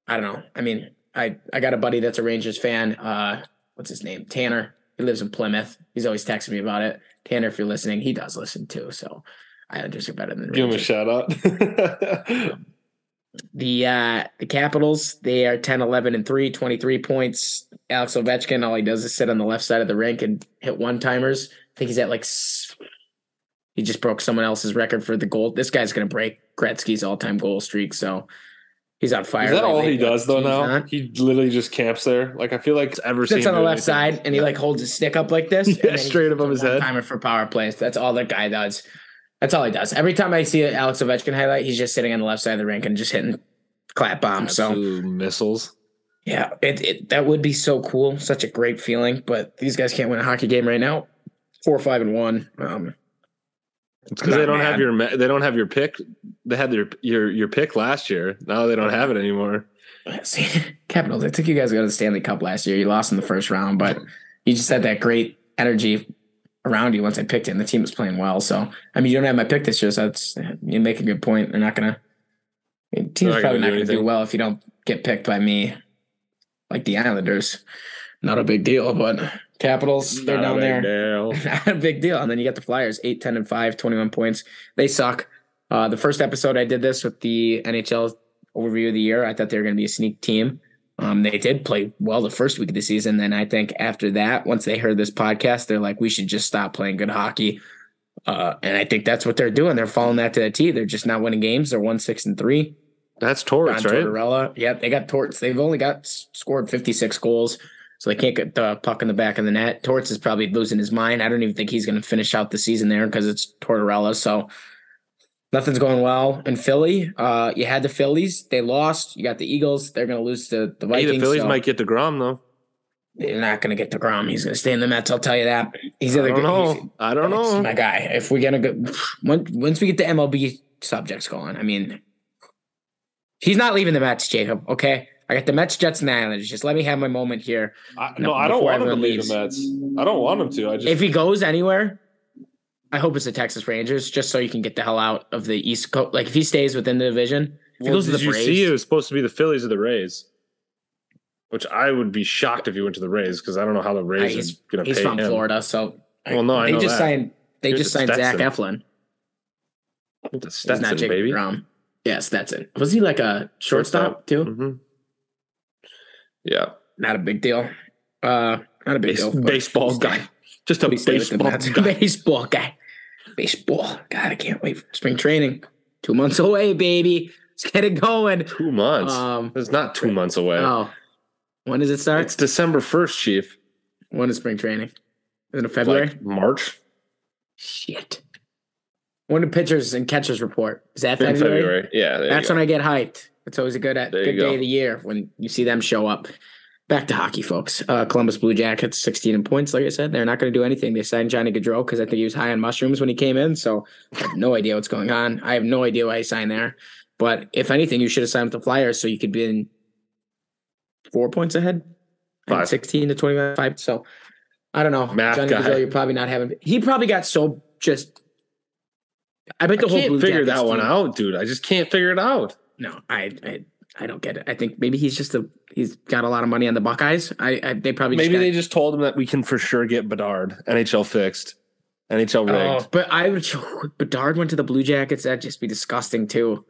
I don't know. I mean, I I got a buddy that's a Rangers fan. Uh, what's his name? Tanner. He lives in Plymouth. He's always texting me about it. Tanner, if you're listening, he does listen too. So Islanders are better than the Give him a shout out. The uh the Capitals, they are 10, 11, and 3, 23 points. Alex Ovechkin, all he does is sit on the left side of the rink and hit one timers. I think he's at like he just broke someone else's record for the goal. This guy's gonna break Gretzky's all-time goal streak, so he's on fire. Is that all he does though now? not. He literally just camps there. Like I feel like ever sits on the left anything. side and he like holds his stick up like this. Yeah, straight above his head. Timer for power plays. That's all that guy does. That's all he does. Every time I see an Alex Ovechkin highlight, he's just sitting on the left side of the rink and just hitting clap bombs. So missiles. Yeah, it, it that would be so cool. Such a great feeling. But these guys can't win a hockey game right now. Four, five, and one. Um, It's because they don't have your they don't have your pick. They had your your your pick last year. Now they don't have it anymore. See, Capitals. I think you guys got to the Stanley Cup last year. You lost in the first round, but you just had that great energy around you once I picked it, and the team was playing well. So, I mean, you don't have my pick this year, so that's you make a good point. They're not gonna. Team's not probably gonna not gonna do well if you don't get picked by me, like the Islanders. Not a big deal, but Capitals, they're Not down there. Not a big deal. And then you got the Flyers, 8, 10, and 5, 21 points. They suck. Uh, the first episode I did this with the NHL overview of the year. I thought they were going to be a sneak team. Um, they did play well the first week of the season. Then I think after that, once they heard this podcast, they're like, we should just stop playing good hockey. Uh, and I think that's what they're doing. They're following that to the T. They're just not winning games. They're one six and three. That's Torts, right? Tortorella. Yep, they got Torts. They've only got scored 56 goals, so they can't get the puck in the back of the net. Torts is probably losing his mind. I don't even think he's going to finish out the season there because it's Tortorella. So nothing's going well in Philly. Uh, you had the Phillies. They lost. You got the Eagles. They're going to lose to the Hey, Vikings. the Phillies so might get deGrom though. they're not going to get deGrom. He's going to stay in the Mets. I'll tell you that. He's I either don't gonna- know. I don't know. my guy. If we're gonna go, once once we get the MLB subjects going, I mean, he's not leaving the Mets, Jacob. Okay, I got the Mets, Jets, and Islanders. Just let me have my moment here. I, No, I don't want him to leave leaves. the Mets. I don't want him to. I just If he goes anywhere, I hope it's the Texas Rangers, just so you can get the hell out of the East Coast. Like if he stays within the division, if he Well, goes to the you Braves, see it was supposed to be the Phillies or the Rays? Which I would be shocked if he went to the Rays because I don't know how the uh, Rays he's, are going to he's pay from him. Florida, so Well, no, I they know just that. signed. They Here's just signed Zach Stetson. Eflin. The He's not Stetson, Jacob baby. Grom. Yes, that's it. Was he like a shortstop too? hmm Yeah, Not a big deal. Uh, not a big Base- deal. baseball guy. Just a But he stayed with the baseball guy. baseball guy. Baseball. God, I can't wait for spring training. Two months away, baby. Let's get it going. Two months. Um, it's not two months away. oh, when does it start? It's December first, Chief. when is spring training? Is it in February? Like March Shit. When do pitchers and catchers report? Is that February? February. Yeah, That's when I get hyped. It's always a good There good go. day of the year when you see them show up. Back to hockey, folks. Uh, Columbus Blue Jackets, 16 in points. Like I said, they're not going to do anything. They signed Johnny Gaudreau because I think he was high on mushrooms when he came in. So I have no idea what's going on. I have no idea why he signed there. But if anything, you should have signed with the Flyers so you could be in four points ahead. Five. 16 to 25. So I don't know. Math Johnny guy. Gaudreau, you're probably not having. He probably got so just. I bet I the whole can't Blue figure Jackets that one team- out, dude. I just can't figure it out. no, I, I I don't get it. I think maybe he's just a he's got a lot of money on the Buckeyes. I, I they probably Maybe just they got, just told him that we can for sure get Bedard, NHL fixed, NHL oh, rigged. Oh, but I would. Bedard went to the Blue Jackets. That'd just be disgusting too.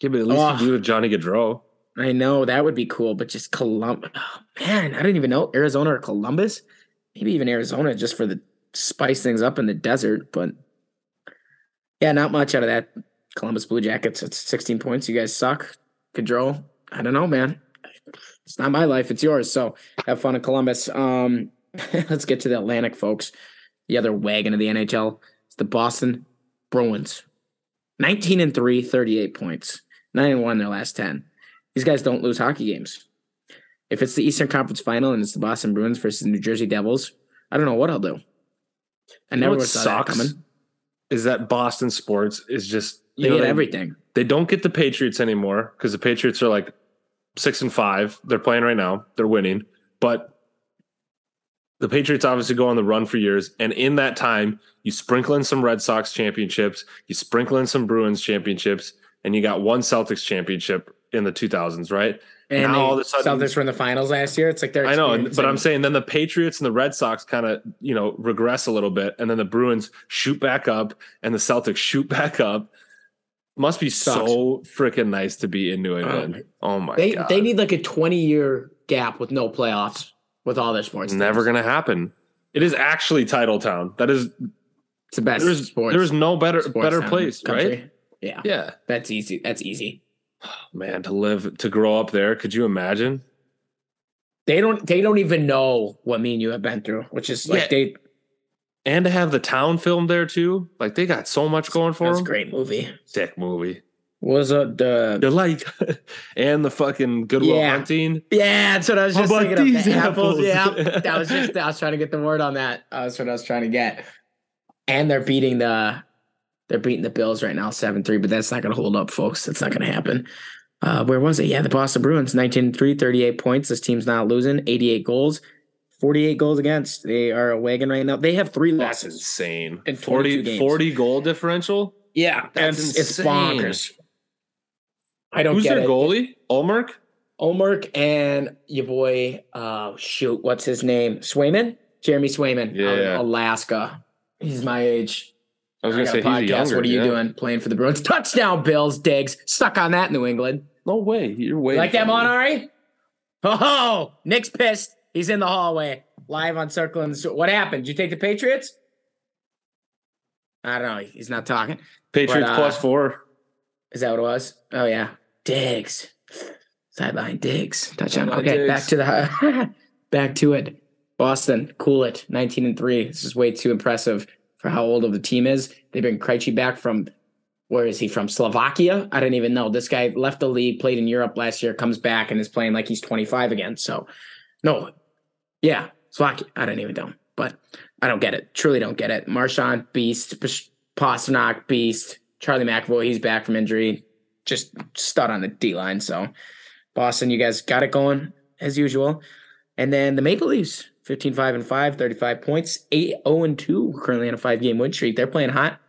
yeah, but at least Oh. you do with Johnny Gaudreau. I know that would be cool, but just Columbus. Oh, man, I didn't even know Arizona or Columbus. Maybe even Arizona just for the spice things up in the desert. But yeah, not much out of that. Columbus Blue Jackets. It's 16 points. You guys suck. Gaudreau. I don't know, man. It's not my life. It's yours. So have fun in Columbus. Um, let's get to the Atlantic, folks. The other wagon of the NHL. It's the Boston Bruins. 19 and 3, 38 points. 9 and 1 in their last 10. These guys don't lose hockey games. If it's the Eastern Conference final and it's the Boston Bruins versus the New Jersey Devils, I don't know what I'll do. I You know never what would saw that sucks coming. Is that Boston sports is just They you know get they, everything. they don't get the Patriots anymore because the Patriots are like six and five. They're playing right now. They're winning, but the Patriots obviously go on the run for years. And in that time, you sprinkle in some Red Sox championships, you sprinkle in some Bruins championships, and you got one Celtics championship in the 2000s, right? And now they, all of a sudden- Celtics were in the finals last year. It's like they're I know, but I'm saying then the Patriots and the Red Sox kind of, you know, regress a little bit, and then the Bruins shoot back up, and the Celtics shoot back up. Must be so freaking nice to be in New England. Oh my, oh they god, they need like a 20 year gap with no playoffs with all their sports. never teams. gonna happen. It is actually title town. That is It's the best there's sports. there's no better better town place, country. right? Yeah, Yeah, that's easy. That's easy. man, to live to grow up there. Could you imagine? They don't. They don't even know what me and you have been through, which is like Yeah. they. And to have the town filmed there too. Like they got so much going for That's a them. great movie. Sick movie. Was uh, the like, and the fucking Goodwill Yeah. Hunting. Yeah, that's what I was just thinking of. The apples. apples? Yeah, that was just I was trying to get the word on that. Uh, that's what I was trying to get. And they're beating the They're beating the Bills right now, 7 3, but that's not going to hold up, folks. That's not going to happen. Uh, where was it? Yeah, the Boston Bruins, 19 3, 38 points. This team's not losing, 88 goals, 48 goals against. They are a wagon right now. They have three That's losses. insane. In 40, games. 40 goal differential. Yeah, That's it's, insane. bonkers. I don't Who's their it. goalie? Ullmark? Ullmark and your boy, uh, shoot, what's his name? Swayman? Jeremy Swayman. Yeah. Alaska. He's my age. I was gonna say podcast. he's younger. What are you yeah. doing playing for the Bruins? Touchdown, Bills, Diggs. Stuck on that, New England. No way. You're You waiting. like that. Monari? Oh, Nick's pissed. He's in the hallway, live on Circlin' the What happened? Did you take the Patriots? I don't know. He's not talking. Patriots But, uh, plus four. Is that what it was? Oh yeah, Diggs, sideline Diggs, touchdown. Sideline Okay, Diggs. back to the back to it. Boston, cool it, nineteen and three. This is way too impressive for how old of the team is. They bring Krejci back from where is he from? Slovakia? I don't even know. This guy left the league, played in Europe last year, comes back and is playing like he's twenty five again. So, no, yeah, Slovakia. I don't even know, but I don't get it. Truly don't get it. Marchand beast, Pas- Pastrnak beast, Charlie McAvoy. He's back from injury. Just stud on the D line. So Boston, you guys got it going as usual. And then the Maple Leafs, 15 5 and 5, 35 points, 8 0 and 2, currently on a five game win streak. They're playing hot.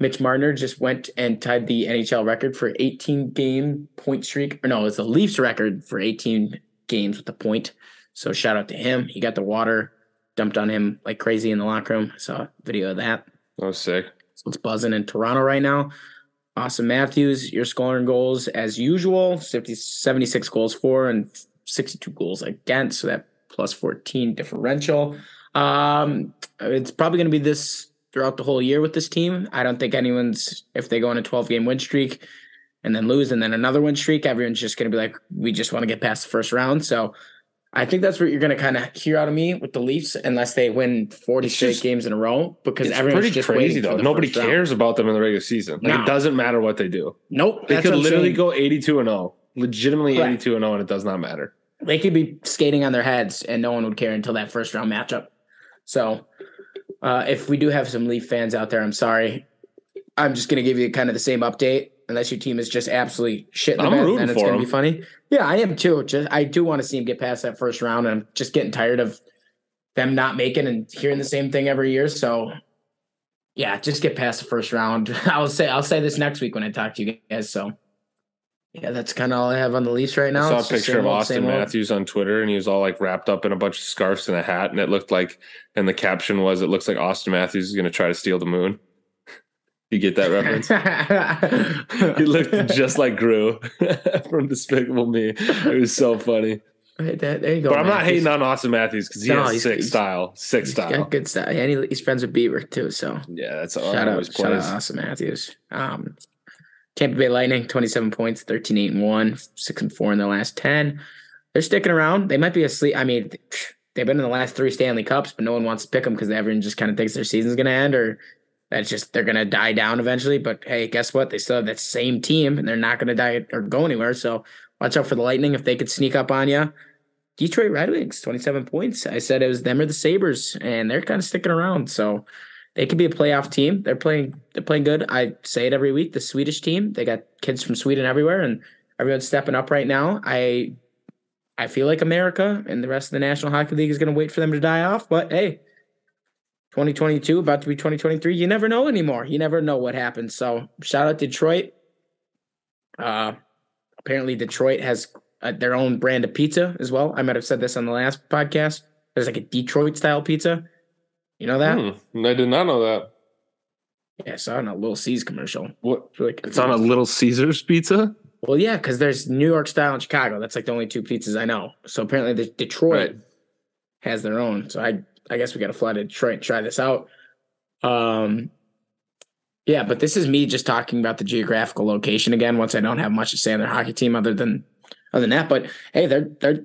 Mitch Marner just went and tied the NHL record for 18 game point streak. Or no, it's the Leafs record for 18 games with a point. So shout out to him. He got the water dumped on him like crazy in the locker room. I saw a video of that. That was sick. So it's buzzing in Toronto right now. Auston Matthews, you're scoring goals as usual 50, 76 goals for and 62 goals against. So that plus 14 differential. Um, it's probably going to be this throughout the whole year with this team. I don't think anyone's, if they go on a 12 game win streak and then lose and then another win streak, everyone's just going to be like, we just want to get past the first round. So I think that's what you're going to kind of hear out of me with the Leafs, unless they win 40 It's straight just- games in a row, because It's everyone's pretty just crazy though. Nobody first round. cares about them in the regular season. Like No. it doesn't matter what they do. Nope. They could literally saying. go 82 and 0. Legitimately Correct. 82 and 0 and it does not matter. They could be skating on their heads and no one would care until that first round matchup. So, uh, if we do have some Leaf fans out there, I'm sorry. I'm just going to give you kind of the same update. Unless your team is just absolutely shit in the I'm bed, then it's going to be funny. Yeah, I am too. Just I do want to see him get past that first round. And I'm just getting tired of them not making and hearing the same thing every year. So, yeah, just get past the first round. I'll say I'll say this next week when I talk to you guys. So, yeah, that's kind of all I have on the Leafs right now. I saw a It's just picture of old, Auston old. Matthews on Twitter and he was all like wrapped up in a bunch of scarves and a hat. And it looked like, and the caption was, it looks like Auston Matthews is going to try to steal the moon. you get that reference? he looked just like Gru from Despicable Me. It was so funny. Right, there, there you go. But I'm not Matthews. hating on Auston Matthews because he No, has he's- sick style. Sick He's style. got good style. And he, he's friends with Bieber too. So Yeah, that's all shout I out, always shout out. Auston Matthews. Um, Tampa Bay Lightning, 27 points, 13, 8, and 1, 6 and 4 in the last 10. They're sticking around. They might be asleep. I mean, they've been in the last three Stanley Cups, but no one wants to pick them because everyone just kind of thinks their season's going to end or that's just they're going to die down eventually. But hey, guess what? They still have that same team and they're not going to die or go anywhere. So watch out for the Lightning if they could sneak up on you. Detroit Red Wings, 27 points. I said it was them or the Sabres, and they're kind of sticking around. So they could be a playoff team. They're playing they're playing good. I say it every week. The Swedish team, they got kids from Sweden everywhere, and everyone's stepping up right now. I I feel like America and the rest of the National Hockey League is going to wait for them to die off. But hey, 2022 about to be 2023. You never know anymore. You never know what happens. So shout out Detroit. Uh, apparently Detroit has uh, their own brand of pizza as well. I might have said this on the last podcast. There's like a Detroit style pizza. You know that? Hmm, I did not know that. Yeah, I saw it in a Little C's commercial. What? It's really It's on a Little Caesars pizza. Well, yeah, because there's New York style and Chicago. That's like the only two pizzas I know. So apparently, the Detroit Right. has their own. So I, I guess we got to fly to Detroit and try this out. Um, yeah, but this is me just talking about the geographical location again. Once I don't have much to say on their hockey team, other than other than that. But hey, they're they're.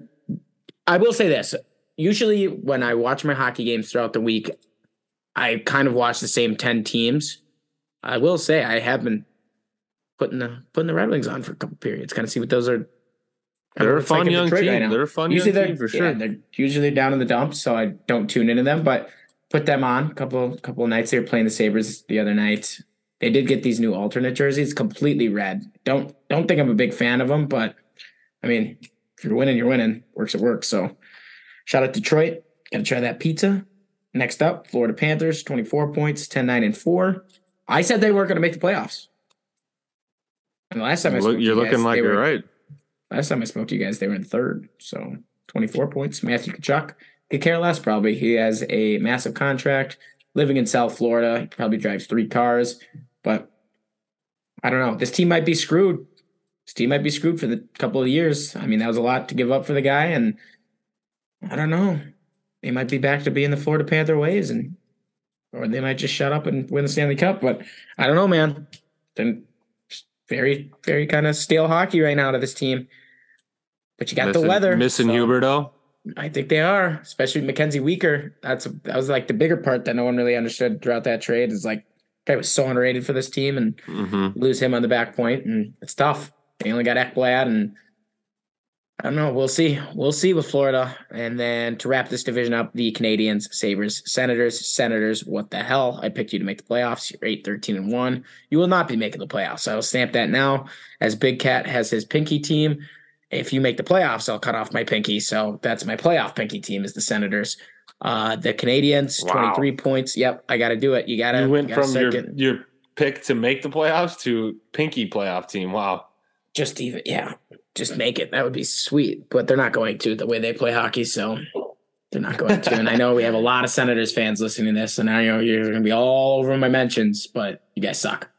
I will say this. Usually, when I watch my hockey games throughout the week, I kind of watch the same ten teams. I will say I have been putting the putting the Red Wings on for a couple periods, kind of see what those are. They're a it's like fun young Detroit team. right. They're a fun Usually young they're team for yeah, sure. they're usually down in the dumps, so I don't tune into them. But put them on a couple couple of nights. They were playing the Sabres the other night. They did get these new alternate jerseys, completely red. Don't don't think I'm a big fan of them, but I mean, if you're winning, you're winning. Works at work. So shout out Detroit. Gotta try that pizza. Next up, Florida Panthers, 24 points, 10, 9, and 4. I said they weren't going to make the playoffs. And the last time I spoke you're looking guys, like you're were, right. Last time I spoke to you guys, they were in third. So 24 points. Matthew Tkachuk could care less, probably. He has a massive contract living in South Florida. He probably drives three cars. But I don't know. This team might be screwed. This team might be screwed for the couple of years. I mean, that was a lot to give up for the guy. And I don't know. They might be back to being the Florida Panther ways and or they might just shut up and win the Stanley Cup. But I don't know, man. Then very, very kind of stale hockey right now to this team. But you got missing, the weather. Missing so Huberdeau. I think they are, especially MacKenzie Weegar. That's that was like the bigger part that no one really understood throughout that trade. Is like guy was so underrated for this team, and hmm lose him on the back point, and it's tough. They only got Ekblad, and I don't know. We'll see. We'll see with Florida. And then to wrap this division up, the Canadiens, Sabres, Senators, Senators. What the hell? I picked you to make the playoffs. You're 8, 13, and 1. You will not be making the playoffs. I'll stamp that now. As Big Cat has his pinky team. If you make the playoffs, I'll cut off my pinky. So that's my playoff pinky team is the Senators. Uh the Canadiens, Wow. 23 points. Yep, I gotta do it. You gotta You went gotta from your your pick to make the playoffs to pinky playoff team. Wow. just even yeah just make it that would be sweet but they're not going to the way they play hockey so they're not going to and i know we have a lot of senators fans listening to this and i know you're going to be all over my mentions but you guys suck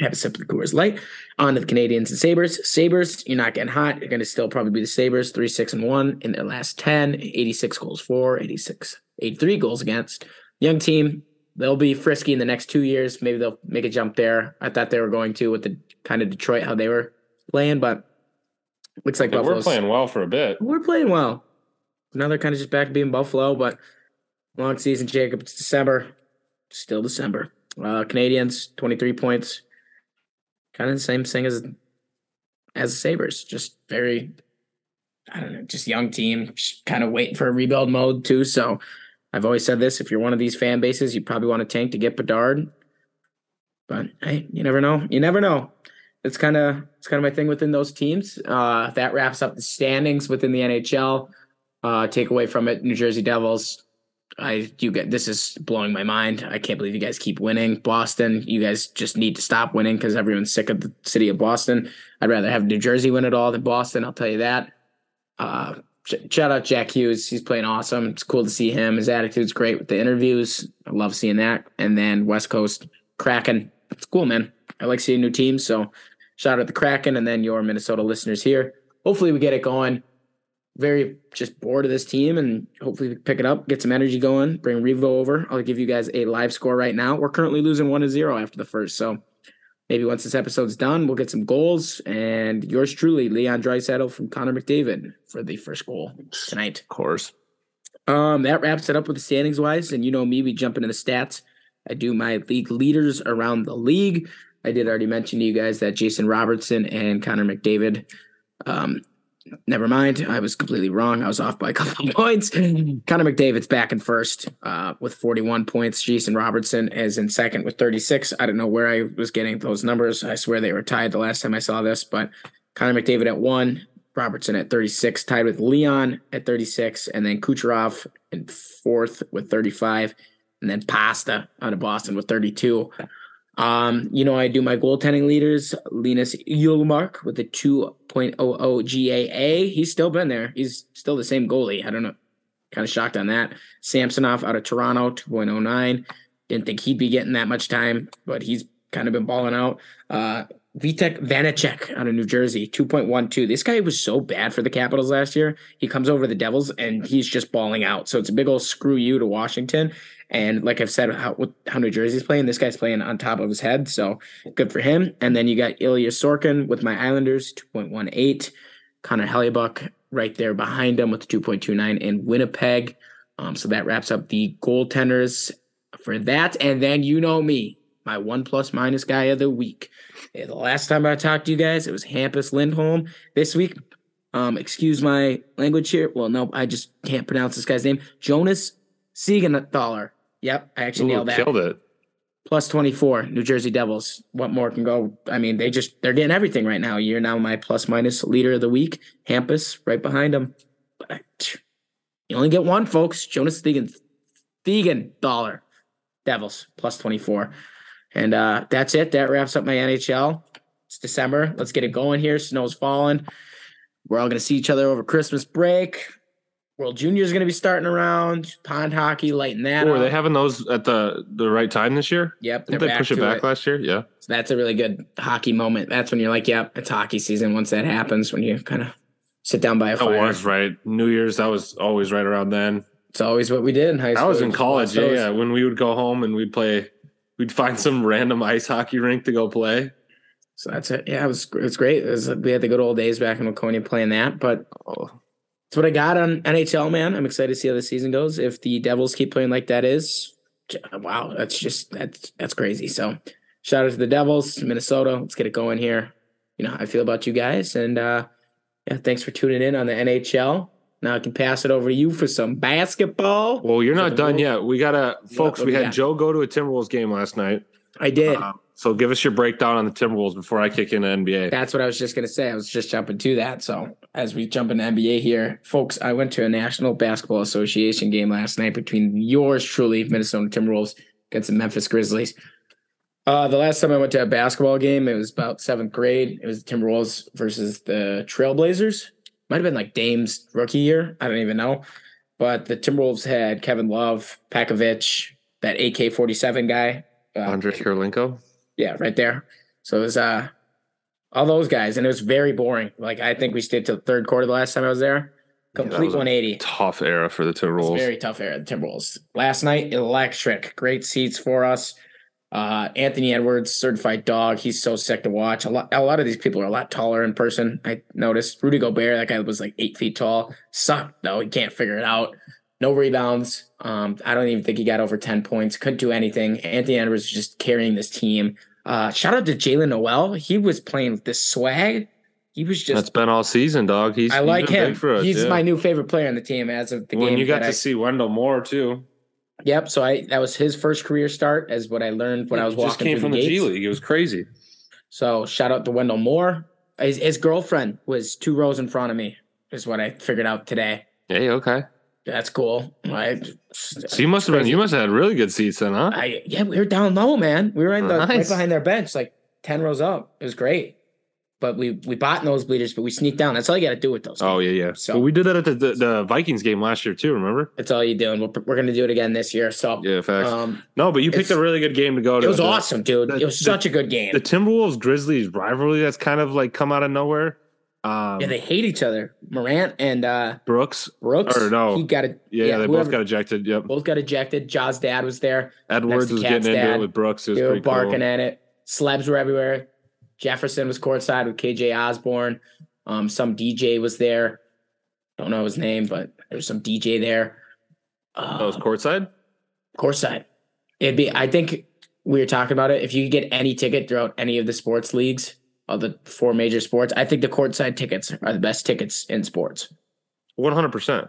have a sip of the Coors Light. On to the Canadiens and Sabres. Sabres, you're not getting hot. You're going to still probably be the Sabres, 3 6 and 1 in their last 10, 86 goals for, 86, 83 goals against. Young team. They'll be frisky in the next two years. Maybe they'll make a jump there. I thought they were going to with the kind of Detroit, how they were playing, but looks like were playing well for a bit. we're playing well. Now they're kind of just back to being Buffalo, but long season, Jacob. It's December, still December. Uh, Canadiens, twenty three points, kind of the same thing as as the Sabres. Just very, I don't know, just young team, just kind of waiting for a rebuild mode too. So I've always said this: if you're one of these fan bases, you probably want to tank to get Bedard. But hey, you never know. You never know it's kind of it's kind of my thing within those teams. Uh, that wraps up the standings within the NHL. Uh, take away from it, New Jersey Devils. I you get this is blowing my mind. I can't believe you guys keep winning. Boston, you guys just need to stop winning because everyone's sick of the city of Boston. I'd rather have New Jersey win it all than Boston. I'll tell you that. Uh, shout out Jack Hughes. He's playing awesome. It's cool to see him. His attitude's great with the interviews. I love seeing that. And then West Coast Kraken. It's cool, man. I like seeing new teams. So shout out the Kraken and then your Minnesota listeners here. Hopefully we get it going. Very just bored of this team and hopefully we pick it up, get some energy going, bring Revo over. I'll give you guys a live score right now. We're currently losing one to zero after the first. So maybe once this episode's done, we'll get some goals. And yours truly, Leon Draisaitl from Connor McDavid for the first goal tonight. Of course. Um, that wraps it up with the standings wise. And you know me, we jump into the stats. I do my league leaders around the league. I did already mention to you guys that Jason Robertson and Connor McDavid. Um, never mind. I was completely wrong. I was off by a couple of points. Connor McDavid's back in first uh, with 41 points. Jason Robertson is in second with 36. I don't know where I was getting those numbers. I swear they were tied the last time I saw this, but Connor McDavid at one, Robertson at 36, tied with Leon at 36, and then Kucherov in fourth with 35, and then Pasta out of Boston with 32. Um, you know, I do my goaltending leaders, Linus Ullmark with a 2.00 GAA. He's still been there. He's still the same goalie. I don't know. Kind of shocked on that. Samsonov out of Toronto, 2.09. Didn't think he'd be getting that much time, but he's kind of been balling out. Uh, Vitek Vanecek out of New Jersey, 2.12. This guy was so bad for the Capitals last year. He comes over the Devils and he's just balling out. So it's a big old screw you to Washington. And like I've said, how, how New Jersey's playing, this guy's playing on top of his head. So good for him. And then you got Ilya Sorokin with my Islanders, 2.18. Connor Hellebuyck right there behind him with 2.29 in Winnipeg. Um, so that wraps up the goaltenders for that. And then you know me, my one plus minus guy of the week. The last time I talked to you guys, it was Hampus Lindholm. This week, um, excuse my language here. Well, no, I just can't pronounce this guy's name. Jonas Siegenthaler. Yep, I actually Ooh, nailed that. killed it. plus 24 New Jersey Devils. What more can go? I mean, they just they're getting everything right now. You're now my plus minus leader of the week. Hampus right behind him. But I, you only get one, folks. Jonas Thegan, Thegan dollar. Devils plus 24. And uh that's it. That wraps up my NHL. It's December. Let's get it going here. Snow's falling. We're all gonna see each other over Christmas break. World Junior is going to be starting around. Pond hockey, lighting that. Oh, are they having those at the the right time this year? Yep, Didn't they push it back last year? Yeah. So that's a really good hockey moment. That's when you're like, yep, it's hockey season. Once that happens, when you kind of sit down by a That fire. was right. New Year's, that was always right around then. It's always what we did in high school. I was in college, yeah, yeah. When we would go home and we'd play, we'd find some random ice hockey rink to go play. So that's it. Yeah, it was it was great. It was, we had the good old days back in Laconia playing that. But Oh, that's what I got on NHL, man. I'm excited to see how the season goes. If the Devils keep playing like that is, wow, that's just that's that's crazy. So shout out to the Devils, Minnesota. Let's get it going here. You know how I feel about you guys, and uh yeah, thanks for tuning in on the NHL. Now I can pass it over to you for some basketball. well, you're not done yet. We gotta, folks. We had got? Joe go to a Timberwolves game last night. I did. Um, so give us your breakdown on the Timberwolves before I kick into NBA. That's what I was just gonna say. I was just jumping to that. So as we jump into NBA here, folks, I went to a National Basketball Association game last night between yours truly, Minnesota Timberwolves, against the Memphis Grizzlies. Uh, the last time I went to a basketball game, it was about seventh grade. It was the Timberwolves versus the Trailblazers. Might have been like Dame's rookie year. I don't even know. But the Timberwolves had Kevin Love, Pekovic, that AK forty seven guy. Uh, Andre Kirilenko. yeah, right there. So it was uh all those guys, and it was very boring. Like I think we stayed till the third quarter the last time I was there. Yeah, Complete was 180. Tough era for the Timberwolves. very tough era, the Timberwolves. Last night, electric. Great seats for us. Uh, Anthony Edwards, certified dog. He's so sick to watch. A lot, a lot of these people are a lot taller in person. I noticed. Rudy Gobert, that guy was like eight feet tall. Sucked though. He can't figure it out. No rebounds. Um, I don't even think he got over 10 points. Couldn't do anything. Anthony Edwards was just carrying this team. Uh, shout out to Jaylen Nowell. He was playing with this swag. He was just That's been all season, dog. He's I like him. us, He's yeah. my new favorite player on the team as of the when game. you got to I- see Wendell Moore too. Yep. So I that was his first career start, as what I learned when I was He walking just came through from the, the. G League. It was crazy. So shout out to Wendell Moore. His, his girlfriend was two rows in front of me. Is what I figured out today. Hey, okay. That's cool. I, So you must have been. You must have had really good seats then, huh? I yeah, we were down low, man. We were in the right behind their bench, like ten rows up. It was great. But we we bought those nosebleeders, but we sneaked down. That's all you got to do with those. Oh yeah, yeah. So- So we did that at the, the the Vikings game last year too. Remember? That's all you do, and we're, we're gonna do it again this year. So Yeah, facts. um, no, but you picked a really good game to go to. it was The- awesome, dude. the- it was such a good game. The Timberwolves Grizzlies rivalry that's kind of like come out of nowhere. Um, yeah, they hate each other. Morant and uh, Brooks. Brooks. Or no. he got it. Yeah, yeah, they whoever- both got ejected. Yep. both got ejected. Ja's dad was there. Edwards was getting into dad. it with Brooks. It was They were barking cool. at it. Slabs were everywhere. Jefferson was courtside with KJ Osborn. Um, some DJ was there. Don't know his name, but there's some DJ there. Uh, That was courtside. courtside. It'd be. I think we were talking about it. If you could get any ticket throughout any of the sports leagues, of the four major sports, I think the courtside tickets are the best tickets in sports. One hundred percent.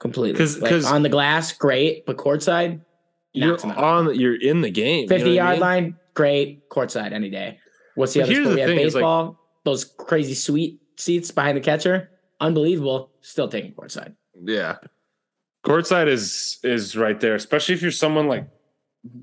Completely. 'Cause- Like, on the glass, great, but courtside, You're knocks 'em out. on. You're in the game. Fifty you know what I yard mean? line, great. Courtside any day. What's the But other here's sport? the We have thing, is, like- baseball. those crazy sweet seats behind the catcher, unbelievable. Still taking courtside. Yeah. Courtside is is right there, especially if you're someone like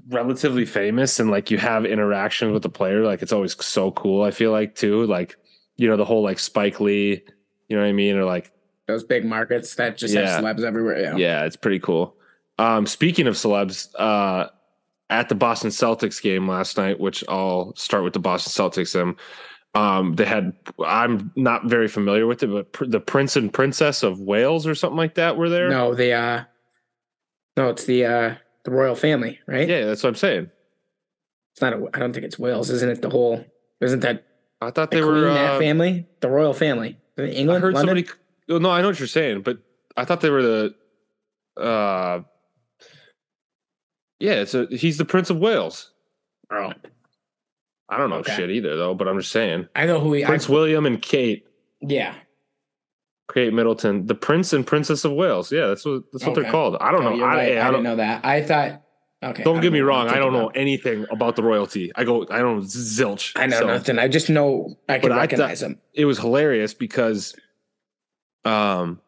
relatively famous and like you have interactions with the player. Like it's always so cool. I feel like too, like you know the whole like Spike Lee, you know what I mean, or like Those big markets that just Yeah. have celebs everywhere. Yeah. yeah, it's pretty cool. Um, speaking of celebs, uh, at the Boston Celtics game last night, which I'll start with the Boston Celtics. Um, um, they had I'm not very familiar with it, but pr- the Prince and Princess of Wales or something like that were there. No, the uh, no, it's the uh, the royal family, right? Yeah, that's what I'm saying. It's not. A, I don't think it's Wales, isn't it? The whole isn't that I thought the they queen were. that Uh, family, the royal family, England, I heard London. somebody. well, No, I know what you're saying, but I thought they were the. Uh, yeah, it's a. He's the Prince of Wales. Oh, I don't know Okay. shit either, though. But I'm just saying, I know who he. Prince I, William and Kate, yeah, Kate Middleton, the Prince and Princess of Wales. Yeah, that's what that's what Okay. they're called. I don't No, know. I, right. I I, don't didn't know that. I thought Okay. Don't get me know what I'm wrong. I don't know about. anything about the royalty. I go, I don't zilch. I know So nothing. I just know I can But recognize him. It was hilarious because, um,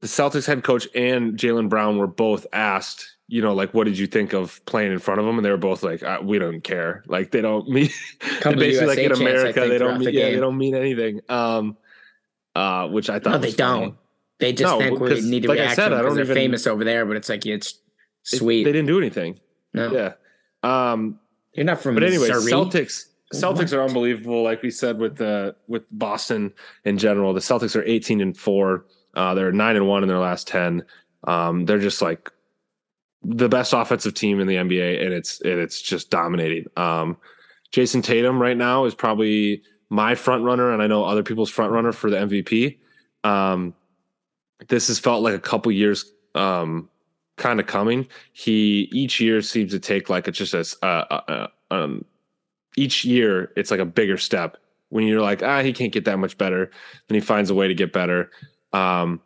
the Celtics head coach and Jaylen Brown were both asked, you know, like, what did you think of playing in front of them? And they were both like, uh, we don't care. Like, they don't mean, basically like USA in chance, America, think, they don't mean, the yeah, they don't mean anything. Um, uh, which I thought No, they funny. don't. They just No, think we need to like I react said, to I because don't they're even- famous over there. But it's like it's It- sweet. they didn't do anything. no, Yeah. Um, you're not from. But anyway. Celtics. Celtics are unbelievable. Like we said with the with Boston in general, the Celtics are eighteen and four. Uh, they're nine and one in their last ten. Um, they're just like the best offensive team in the NBA, and it's and it's just dominating. Um, Jayson Tatum right now is probably my front runner, and I know other people's front runner for the MVP. Um, this has felt like a couple years um, kind of coming. He each year seems to take like it's just a, uh, uh, um, each year it's like a bigger step. When you're like, ah, he can't get that much better, then he finds a way to get better. Um,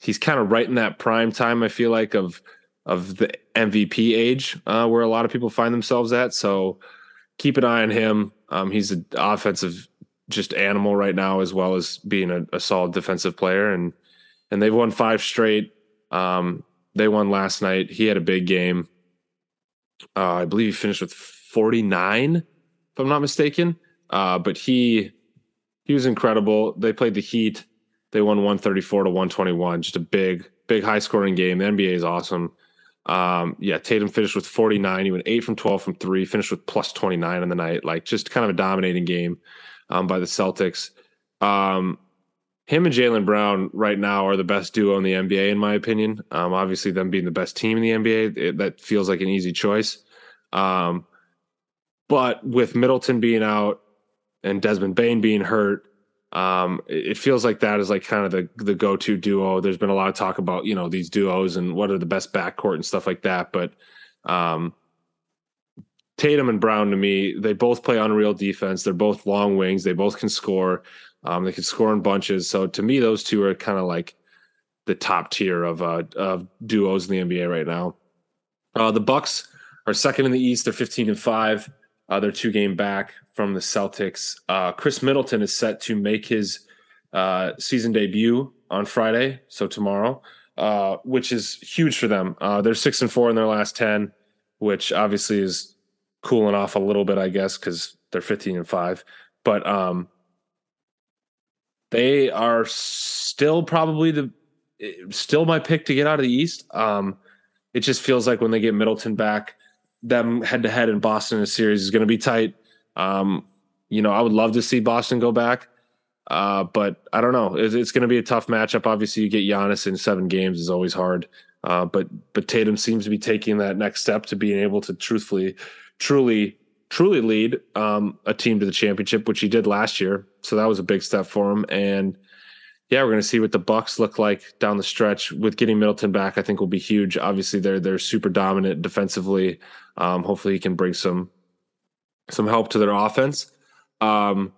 he's kind of right in that prime time. I feel like of of the MVP age, uh, where a lot of people find themselves at. So keep an eye on him. Um, he's an offensive just animal right now, as well as being a, a solid defensive player. And and they've won five straight. Um, they won last night. He had a big game. Uh, I believe he finished with 49, if I'm not mistaken. Uh, but he he was incredible. They played the Heat. They won 134 to 121. Just a big, big high scoring game. The NBA is awesome. Um, yeah, Tatum finished with 49. He went eight from 12 from three, finished with plus 29 on the night. Like just kind of a dominating game um, by the Celtics. Um, him and Jaylen Brown right now are the best duo in the NBA, in my opinion. Um, obviously, them being the best team in the NBA, it, that feels like an easy choice. Um, but with Middleton being out and Desmond Bane being hurt, um, it, feels like that is like kind of the the go to duo. There's been a lot of talk about you know these duos and what are the best backcourt and stuff like that, but um, Tatum and Brown to me, they both play unreal defense. They're both long wings. They both can score. Um, they can score in bunches. So to me, those two are kind of like the top tier of uh, of duos in the NBA right now. Uh, the Bucks are second in the East. They're 15 and five. Uh, they're two game back from the Celtics. Uh, Khris Middleton is set to make his uh, season debut on Friday, so tomorrow, uh, which is huge for them. Uh, they're six and four in their last ten, which obviously is cooling off a little bit, I guess, because they're 15 and five. But um, they are still probably the still my pick to get out of the East. Um, it just feels like when they get Middleton back, them head to head in Boston in a series is going to be tight. Um, you know, I would love to see Boston go back, uh, but I don't know. It's, it's going to be a tough matchup. Obviously, you get Giannis in seven games is always hard. Uh, but but Tatum seems to be taking that next step to being able to truthfully, truly, truly lead um, a team to the championship, which he did last year. So that was a big step for him. And yeah, we're going to see what the Bucks look like down the stretch with getting Middleton back. I think will be huge. Obviously, they're they're super dominant defensively. Um, hopefully, he can bring some some help to their offense. Um,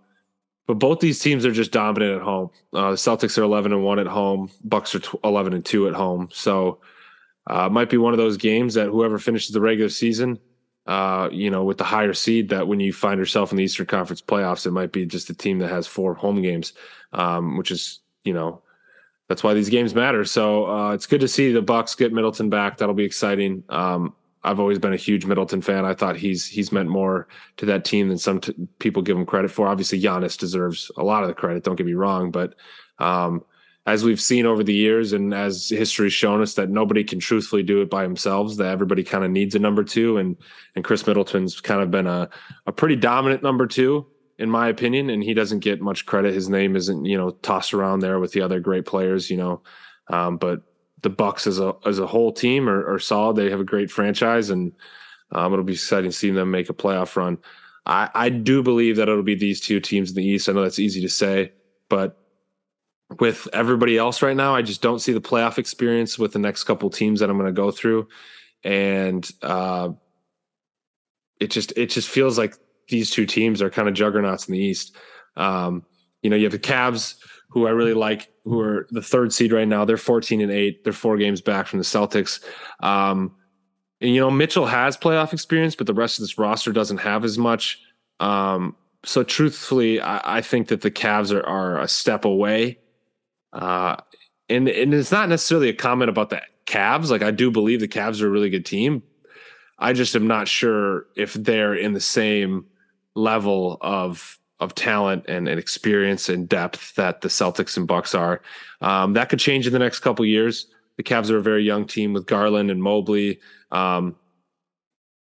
but both these teams are just dominant at home. Uh, the Celtics are eleven and one at home. Bucks are tw- eleven and two at home. So uh, might be one of those games that whoever finishes the regular season, uh, you know, with the higher seed, that when you find yourself in the Eastern Conference playoffs, it might be just a team that has four home games, um, which is you know that's why these games matter. So uh, it's good to see the Bucks get Middleton back. That'll be exciting. Um, I've always been a huge Middleton fan. I thought he's he's meant more to that team than some t- people give him credit for. Obviously, Giannis deserves a lot of the credit. Don't get me wrong, but um, as we've seen over the years, and as history's shown us, that nobody can truthfully do it by themselves. That everybody kind of needs a number two, and and Khris Middleton's kind of been a a pretty dominant number two in my opinion, and he doesn't get much credit. His name isn't, you know, tossed around there with the other great players, you know. Um, but the Bucks as a as a whole team are, are solid. They have a great franchise, and um, it'll be exciting seeing them make a playoff run. I, I do believe that it'll be these two teams in the East. I know that's easy to say, but with everybody else right now, I just don't see the playoff experience with the next couple teams that I'm going to go through, and uh, it just it just feels like these two teams are kind of juggernauts in the East. Um, you know, you have the Cavs, who I really like, who are the third seed right now. They're 14 and eight. They're four games back from the Celtics. Um, and you know Mitchell has playoff experience, but the rest of this roster doesn't have as much. Um, so truthfully, I, I, think that the Cavs are, are a step away. Uh, and and it's not necessarily a comment about the Cavs. Like I do believe the Cavs are a really good team. I just am not sure if they're in the same level of of talent and, and experience and depth that the Celtics and Bucks are. Um, that could change in the next couple years. The Cavs are a very young team with Garland and Mobley. Um,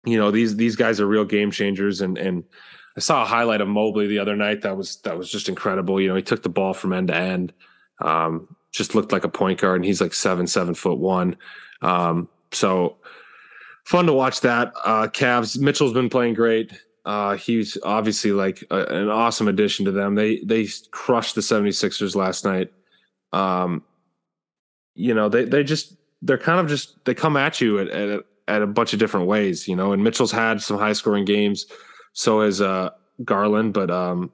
you know these these guys are real game changers, and and I saw a highlight of Mobley the other night that was that was just incredible. You know he took the ball from end to end, um, just looked like a point guard, and he's like seven seven foot one. Um, so fun to watch that. Uh, Cavs Mitchell's been playing great. Uh, he's obviously like a, an awesome addition to them. They they crushed the 76ers last night. Um, you know, they they just they're kind of just they come at you at, at at a bunch of different ways, you know. And Mitchell's had some high scoring games, so has uh, Garland, but um,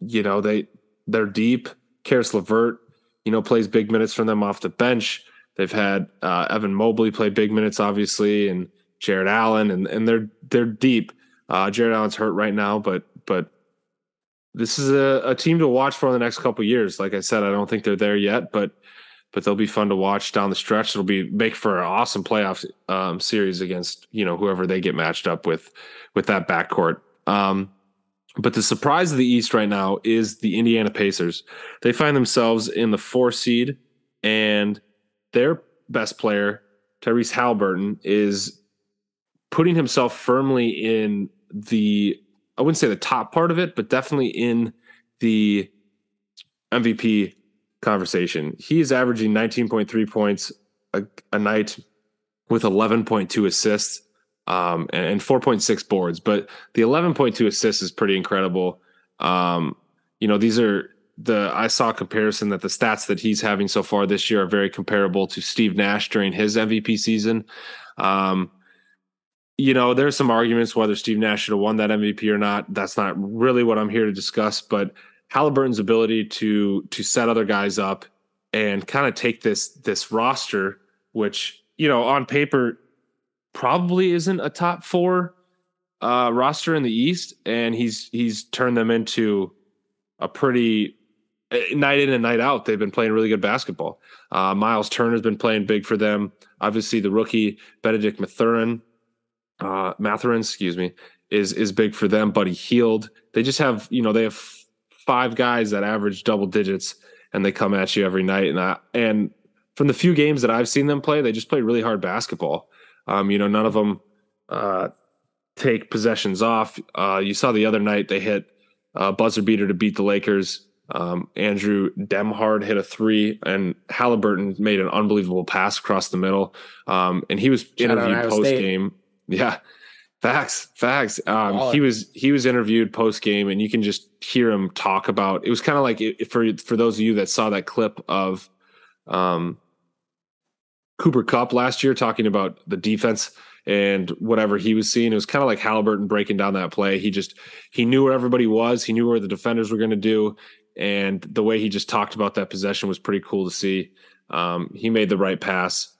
you know they they're deep. Caris LeVert, you know, plays big minutes from them off the bench. They've had uh, Evan Mobley play big minutes, obviously, and Jarrett Allen, and and they're they're deep. Uh, Jarrett Allen's hurt right now, but but this is a, a team to watch for in the next couple years. Like I said, I don't think they're there yet, but but they'll be fun to watch down the stretch. It'll be make for an awesome playoff um, series against you know whoever they get matched up with with that backcourt. Um, but the surprise of the East right now is the Indiana Pacers. They find themselves in the four seed, and their best player, Tyrese Haliburton, is putting himself firmly in the I wouldn't say the top part of it, but definitely in the MVP conversation. He is averaging 19.3 points a, a night with 11.2 assists um, and, and 4.6 boards. But the 11.2 assists is pretty incredible. Um, you know, these are the I saw a comparison that the stats that he's having so far this year are very comparable to Steve Nash during his MVP season. Um, you know, there's some arguments whether Steve Nash should have won that MVP or not. That's not really what I'm here to discuss. But Haliburton's ability to to set other guys up and kind of take this this roster, which you know on paper probably isn't a top four uh, roster in the East, and he's he's turned them into a pretty eh, night in and night out. They've been playing really good basketball. Uh, Miles Turner's been playing big for them. Obviously, the rookie Bennedict Mathurin uh, Mathurin, excuse me, is is big for them. Buddy Hield. They just have you know they have five guys that average double digits and they come at you every night. And I, and from the few games that I've seen them play, they just play really hard basketball. Um, you know, none of them uh, take possessions off. Uh, you saw the other night they hit a buzzer beater to beat the Lakers. Um, Andrew Nembhard hit a three, and Haliburton made an unbelievable pass across the middle. Um, and he was Shout interviewed post game. Yeah. Facts, facts. Um, he was he was interviewed post game, and you can just hear him talk about. It was kind of like for for those of you that saw that clip of um, Cooper Kupp last year talking about the defense and whatever he was seeing. It was kind of like Haliburton breaking down that play. He just he knew where everybody was. He knew where the defenders were going to do, and the way he just talked about that possession was pretty cool to see. Um, he made the right pass.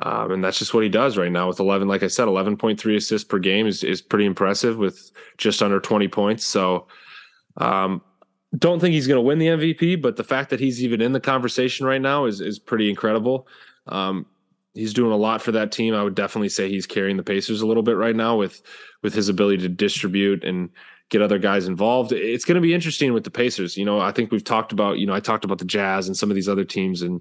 Um, and that's just what he does right now with 11, like I said, 11.3 assists per game is, is pretty impressive with just under 20 points. So, um, don't think he's going to win the MVP, but the fact that he's even in the conversation right now is, is pretty incredible. Um, he's doing a lot for that team. I would definitely say he's carrying the Pacers a little bit right now with, with his ability to distribute and get other guys involved. It's going to be interesting with the Pacers. You know, I think we've talked about, you know, I talked about the Jazz and some of these other teams and,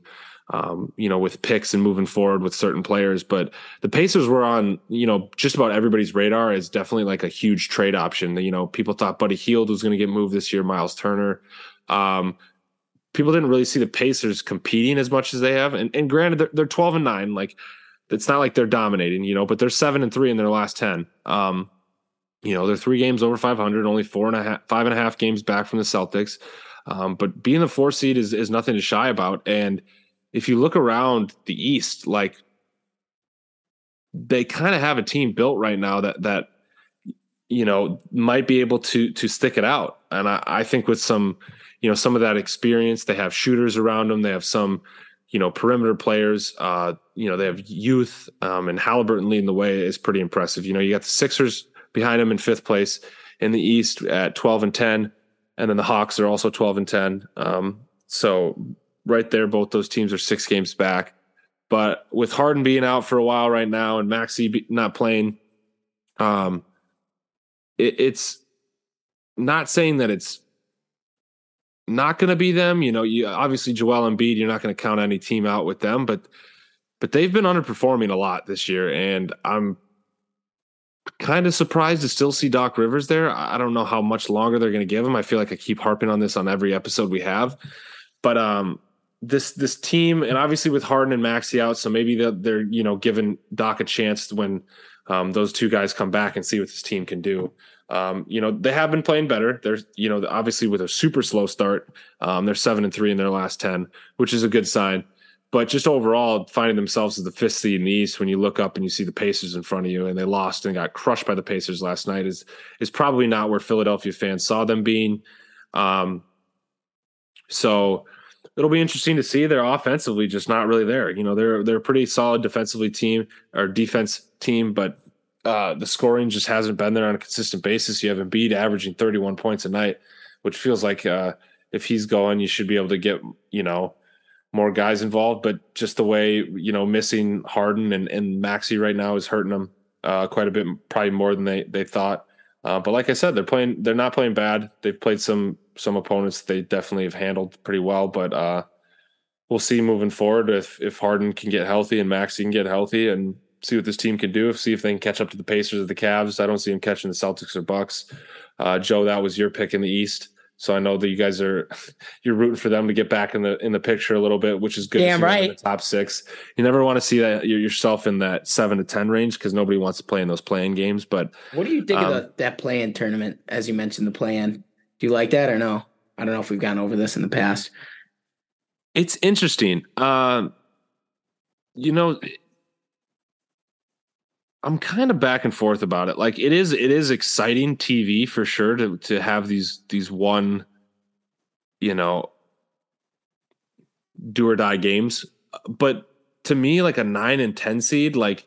um, you know, with picks and moving forward with certain players. But the Pacers were on, you know, just about everybody's radar as definitely like a huge trade option. You know, people thought Buddy Hield was going to get moved this year, Miles Turner. Um, people didn't really see the Pacers competing as much as they have. And, and granted, they're, they're 12 and nine. Like, it's not like they're dominating, you know, but they're seven and three in their last 10. Um, you know, they're three games over 500, only four and a half, five and a half games back from the Celtics. Um, but being the four seed is, is nothing to shy about. And, if you look around the East, like they kind of have a team built right now that that you know might be able to to stick it out. And I, I think with some you know some of that experience, they have shooters around them. They have some you know perimeter players. Uh, you know, they have youth, um, and Haliburton leading the way is pretty impressive. You know, you got the Sixers behind them in fifth place in the East at 12 and 10, and then the Hawks are also 12 and 10. Um, so right there, both those teams are six games back. But with Harden being out for a while right now and Maxey not playing, um, it, it's not saying that it's not going to be them. You know, you obviously Joel and Embiid, you're not going to count any team out with them, but but they've been underperforming a lot this year, and I'm kind of surprised to still see Doc Rivers there. I don't know how much longer they're going to give him. I feel like I keep harping on this on every episode we have, but um, this this team, and obviously with Harden and Maxey out, so maybe they're, they're you know giving Doc a chance when um, those two guys come back and see what this team can do. Um, you know, they have been playing better. They're, you know, obviously with a super slow start, um, they're seven and three in their last 10, which is a good sign. But just overall, finding themselves as the fifth seed in the East, when you look up and you see the Pacers in front of you, and they lost and got crushed by the Pacers last night, is is probably not where Philadelphia fans saw them being. Um, so it'll be interesting to see. They're offensively just not really there. You know, they're they're a pretty solid defensively team or defense team, but uh, the scoring just hasn't been there on a consistent basis. You have Embiid averaging 31 points a night, which feels like uh, if he's going, you should be able to get you know more guys involved. But just the way you know missing Harden and, and Maxey right now is hurting them uh, quite a bit, probably more than they they thought. Uh, but like I said, they're playing. They're not playing bad. They've played some some opponents they definitely have handled pretty well. But uh, we'll see moving forward if if Harden can get healthy and Maxey can get healthy and see what this team can do. If See if they can catch up to the Pacers or the Cavs. I don't see them catching the Celtics or Bucks. Uh, Joe, that was your pick in the East. So I know that you guys are you're rooting for them to get back in the in the picture a little bit, which is good. Damn right. the top six. You never want to see that yourself in that seven to ten range because nobody wants to play in those play-in games. But what do you think um, of the, that play-in tournament? As you mentioned, the play-in. Do you like that or no? I don't know if we've gone over this in the past. It's interesting. Uh, you know, I'm kind of back and forth about it. Like it is it is exciting TV for sure to to have these these one you know do or die games. But to me like a 9 and 10 seed like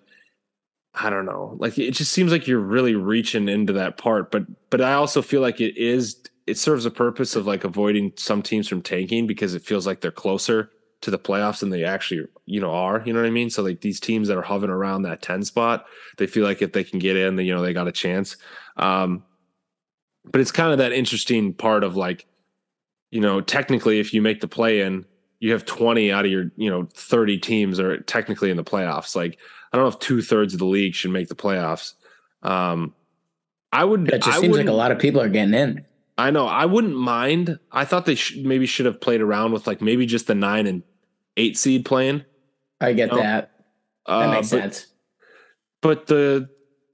I don't know. Like it just seems like you're really reaching into that part, but but I also feel like it is it serves a purpose of like avoiding some teams from tanking because it feels like they're closer to the playoffs than they actually you know are you know what i mean? So like these teams that are hovering around that 10 spot they feel like if they can get in then you know they got a chance. Um but it's kind of that interesting part of like you know technically if you make the play in you have 20 out of your you know 30 teams are technically in the playoffs. Like i don't know if two-thirds of the league should make the playoffs. Um i would it just I seems like a lot of people are getting in I know. I wouldn't mind. I thought they sh- maybe should have played around with like maybe just the nine and eight seed playing. I get you know? that. That uh, makes but, sense. But the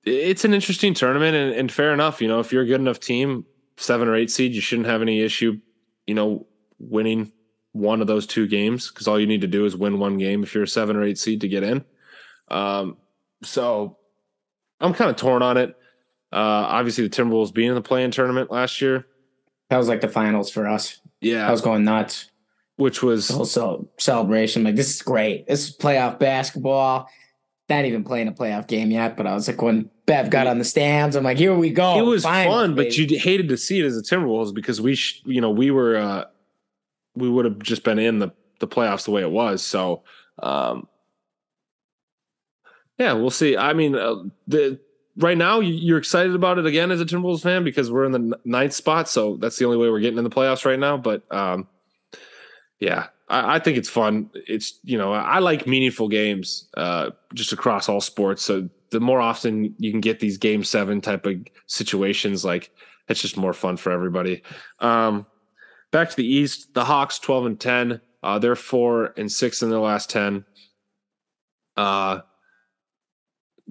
it's an interesting tournament, and, and fair enough. You know, if you're a good enough team, seven or eight seed, you shouldn't have any issue. You know, winning one of those two games because all you need to do is win one game if you're a seven or eight seed to get in. Um, so I'm kind of torn on it. Uh, obviously, the Timberwolves being in the play-in tournament last year that was like the finals for us. Yeah. I was going nuts. Which was the whole celebration. Like, this is great. This is playoff basketball. Not even playing a playoff game yet, but I was like, when Bev got on the stands, I'm like, here we go. It was finals, fun, baby. but you hated to see it as a Timberwolves because we, sh- you know, we were, uh, we would have just been in the, the playoffs the way it was. So, um, yeah, we'll see. I mean, uh, the right now you're excited about it again as a Timberwolves fan because we're in the ninth spot, so that's the only way we're getting in the playoffs right now. But um, yeah, I, I, think it's fun. It's you know I like meaningful games uh, just across all sports. So the more often you can get these game seven type of situations, like it's just more fun for everybody. Um, back to the East, the Hawks twelve and ten. Uh, they're four and six in their last ten. Uh,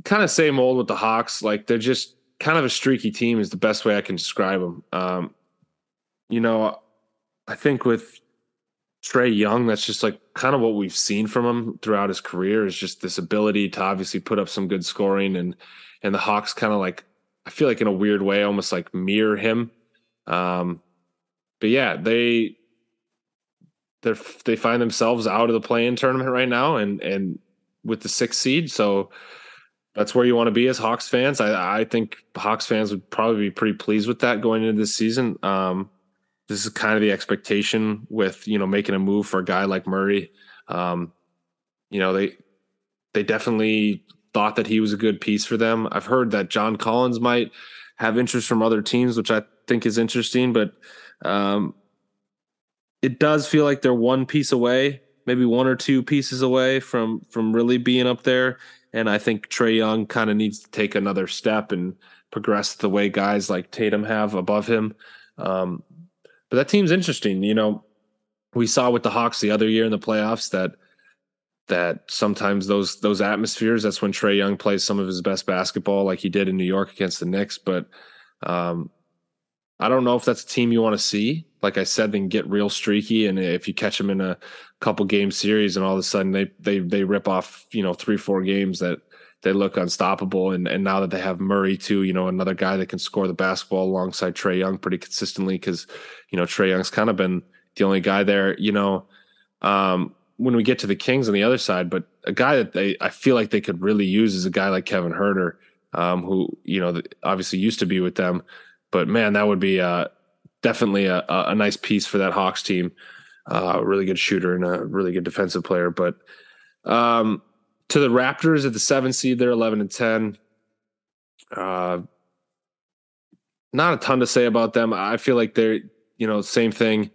kind of same old with the Hawks. Like they're just kind of a streaky team is the best way I can describe them. Um, you know, I think with Trae Young, that's just like kind of what we've seen from him throughout his career is just this ability to obviously put up some good scoring and and the Hawks kind of like I feel like in a weird way almost like mirror him. Um, but yeah, they they they find themselves out of the play-in tournament right now and and with the sixth seed. So that's where you want to be as Hawks fans. I, I think Hawks fans would probably be pretty pleased with that going into this season. Um, this is kind of the expectation with you know making a move for a guy like Murray. Um, you know they they definitely thought that he was a good piece for them. I've heard that John Collins might have interest from other teams, which I think is interesting, but um, it does feel like they're one piece away, maybe one or two pieces away from from really being up there. And I think Trae Young kind of needs to take another step and progress the way guys like Tatum have above him. Um, but that team's interesting. You know, we saw with the Hawks the other year in the playoffs that that sometimes those those atmospheres that's when Trae Young plays some of his best basketball like he did in New York against the Knicks but um, I don't know if that's a team you want to see. Like I said they can get real streaky and if you catch them in a couple game series and all of a sudden they they they rip off you know 3 4 games that they look unstoppable and and now that they have Murray too you know another guy that can score the basketball alongside Trae Young pretty consistently cuz you know Trae Young's kind of been the only guy there you know. Um, when we get to the Kings on the other side, but a guy that they I feel like they could really use is a guy like Kevin Huerter, um, who you know obviously used to be with them, but man, that would be uh, definitely a, a nice piece for that Hawks team. Uh, a really good shooter and a really good defensive player. But um, to the Raptors at the seven seed, they're eleven and ten. Uh, not a ton to say about them. I feel like they're you know same thing.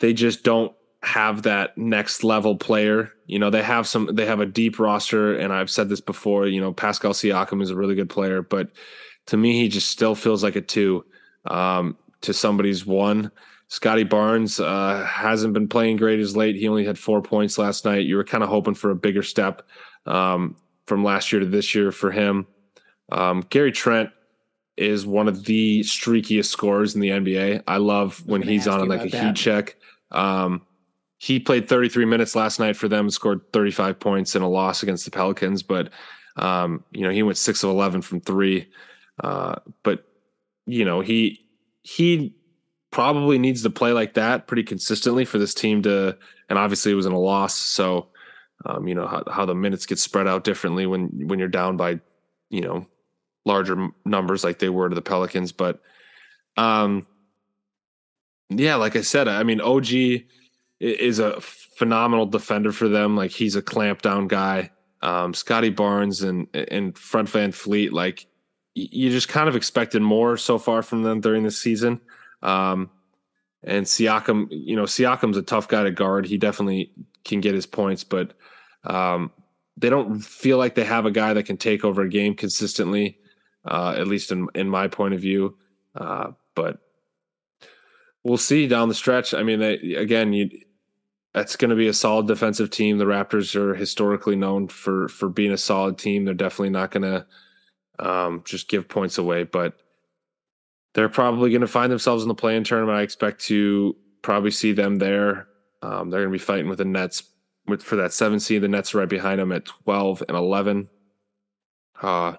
They just don't have that next level player. You know, they have some they have a deep roster and I've said this before, you know, Pascal Siakam is a really good player, but to me he just still feels like a 2 um, to somebody's 1. Scottie Barnes uh, hasn't been playing great as late. He only had 4 points last night. You were kind of hoping for a bigger step um, from last year to this year for him. Um, Gary Trent is one of the streakiest scorers in the NBA. I love when he's on like a that. heat check. Um, he played 33 minutes last night for them, scored 35 points in a loss against the Pelicans. But um, you know, he went six of 11 from three. Uh, but you know, he he probably needs to play like that pretty consistently for this team to. And obviously, it was in a loss, so um, you know how, how the minutes get spread out differently when when you're down by you know larger numbers like they were to the Pelicans. But um, yeah, like I said, I mean, OG is a phenomenal defender for them. Like he's a clamp down guy. Um, Scottie Barnes and and Fred VanVleet, like you just kind of expected more so far from them during the season. Um, and Siakam, you know, Siakam's a tough guy to guard. He definitely can get his points, but um, they don't feel like they have a guy that can take over a game consistently, uh, at least in in my point of view. Uh, but we'll see down the stretch. I mean, they, again, you that's going to be a solid defensive team. The Raptors are historically known for for being a solid team. They're definitely not going to um, just give points away, but they're probably going to find themselves in the play-in tournament. I expect to probably see them there. Um, they're going to be fighting with the Nets with for that seven seed. The Nets are right behind them at twelve and eleven. Uh,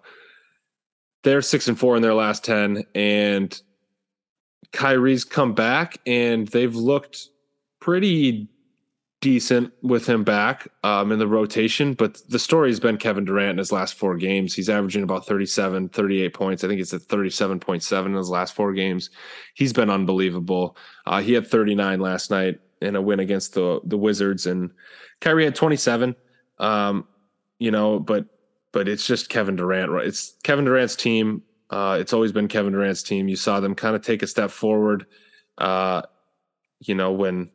they're six and four in their last ten, and Kyrie's come back, and they've looked pretty decent with him back um, in the rotation, but the story has been Kevin Durant in his last four games. He's averaging about 37, 38 points. I think it's at 37.7 in his last four games. He's been unbelievable. Uh, he had 39 last night in a win against the the Wizards, and Kyrie had 27. Um, you know, but but it's just Kevin Durant. Right? It's Kevin Durant's team. Uh, it's always been Kevin Durant's team. You saw them kind of take a step forward. Uh, you know when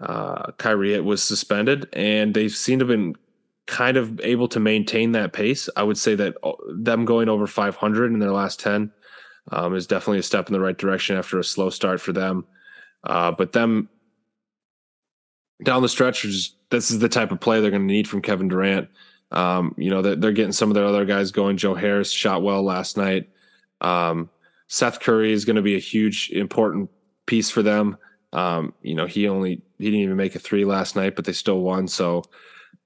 uh, Kyrie was suspended, and they seem to have been kind of able to maintain that pace. I would say that uh, them going over 500 in their last 10 um, is definitely a step in the right direction after a slow start for them. Uh, but them down the stretch, this is the type of play they're going to need from Kevin Durant. Um, you know, they're, they're, getting some of their other guys going. Joe Harris shot well last night. Um, Seth Curry is going to be a huge, important piece for them. Um, you know, he only he didn't even make a three last night, but they still won. So,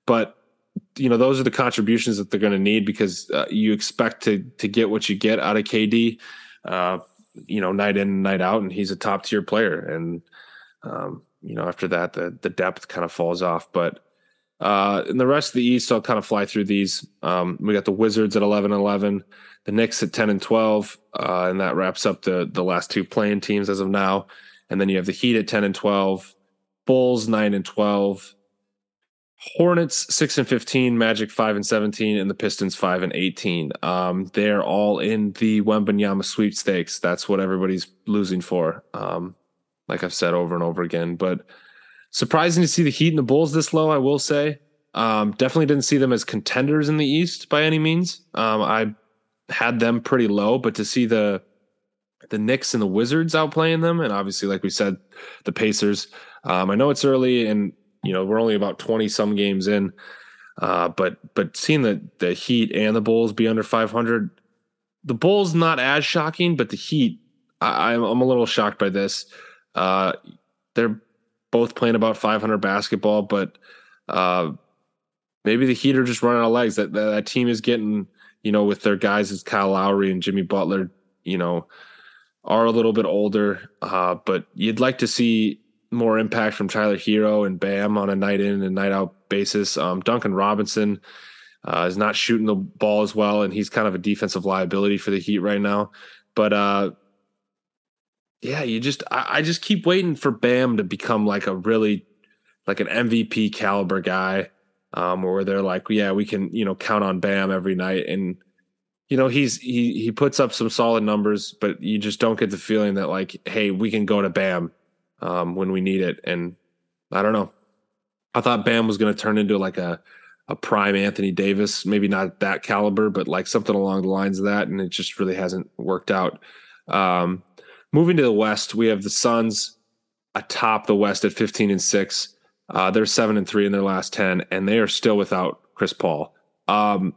but you know, those are the contributions that they're going to need because uh, you expect to to get what you get out of KD. Uh, you know, night in, night out, and he's a top tier player. And um, you know, after that, the the depth kind of falls off. But Uh, and the rest of the East, I'll kind of fly through these. Um, we got the Wizards at 11 11, the Knicks at 10 and 12, uh, and that wraps up the the last two playing teams as of now. And then you have the Heat at 10 and 12, Bulls 9 and 12, Hornets 6 and 15, Magic 5 and 17, and the Pistons 5 and 18. Um, they're all in the Wembanyama sweepstakes. That's what everybody's losing for. Um, like I've said over and over again. But surprising to see the Heat and the Bulls this low, I will say. Um, definitely didn't see them as contenders in the East by any means. Um, I had them pretty low, but to see the the Knicks and the Wizards outplaying them, and obviously, like we said, the Pacers. Um, I know it's early, and you know we're only about twenty some games in, uh, but but seeing the the Heat and the Bulls be under five hundred, the Bulls not as shocking, but the Heat, I, I'm a little shocked by this. Uh, they're both playing about 500 basketball, but uh, maybe the Heat are just running out of legs. That, that, that team is getting, you know, with their guys as Kyle Lowry and Jimmy Butler, you know, are a little bit older. Uh, but you'd like to see more impact from Tyler Herro and Bam on a night in and night out basis. Um, Duncan Robinson uh, is not shooting the ball as well, and he's kind of a defensive liability for the Heat right now. But uh, yeah, you just I, I, just keep waiting for Bam to become like a really like an MVP caliber guy, um, where they're like, yeah, we can you know count on Bam every night, and you know he's he he puts up some solid numbers, but you just don't get the feeling that like, hey, we can go to Bam um, when we need it, and I don't know. I thought Bam was going to turn into like a a prime Anthony Davis, maybe not that caliber, but like something along the lines of that, and it just really hasn't worked out. Um, Moving to the West, we have the Suns atop the West at 15 and 6. Uh, they're 7 and 3 in their last 10, and they are still without Chris Paul. Um,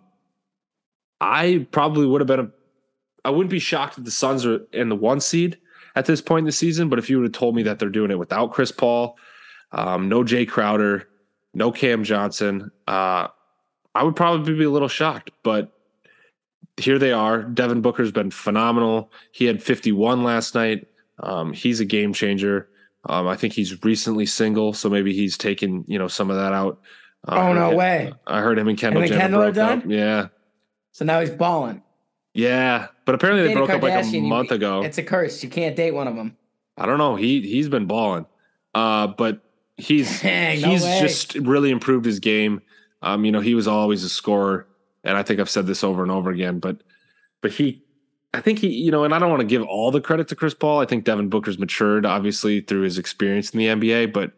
I probably would have been a, I wouldn't be shocked if the Suns are in the one seed at this point in the season, but if you would have told me that they're doing it without Chris Paul, um, no Jae Crowder, no Cam Johnson, uh, I would probably be a little shocked. But here they are. Devin Booker's been phenomenal. He had 51 last night. Um, he's a game changer. Um, I think he's recently single, so maybe he's taken you know some of that out. Uh, oh no way! I heard him and Kendall him and Kendall are done. Up. Yeah. So now he's balling. Yeah, but apparently they broke up like a month you, ago. It's a curse. You can't date one of them. I don't know. He he's been balling, uh, but he's Dang, he's no just really improved his game. Um, you know, he was always a scorer and I think I've said this over and over again, but but he I think he, you know, and I don't want to give all the credit to Chris Paul. I think Devin Booker's matured obviously through his experience in the NBA, but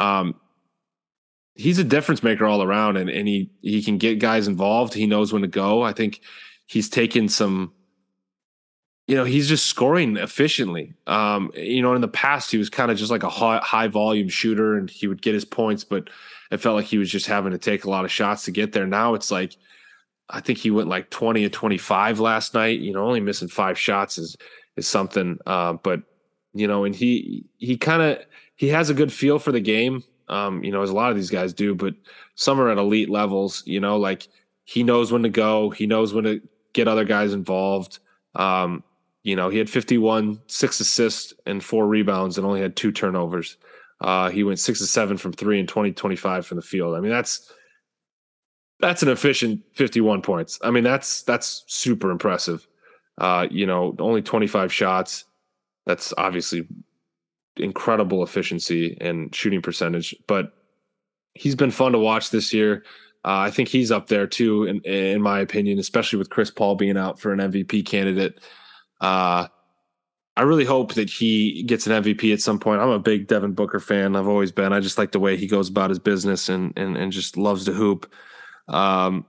um he's a difference maker all around and, and he he can get guys involved. He knows when to go. I think he's taken some you know, he's just scoring efficiently. Um, you know, in the past he was kind of just like a high, high volume shooter and he would get his points, but it felt like he was just having to take a lot of shots to get there. Now it's like I think he went like 20 and 25 last night. You know, only missing five shots is is something. Uh, but you know, and he he kind of he has a good feel for the game. Um, you know, as a lot of these guys do, but some are at elite levels. You know, like he knows when to go. He knows when to get other guys involved. Um, you know, he had 51, six assists and four rebounds, and only had two turnovers. Uh, he went six to seven from three and 20, 25 from the field. I mean, that's that's an efficient 51 points. I mean, that's that's super impressive. Uh, you know, only 25 shots. That's obviously incredible efficiency and shooting percentage, but he's been fun to watch this year. Uh, I think he's up there too, in, in my opinion, especially with Chris Paul being out for an MVP candidate. Uh, I really hope that he gets an MVP at some point. I'm a big Devin Booker fan. I've always been. I just like the way he goes about his business and and and just loves to hoop. Um,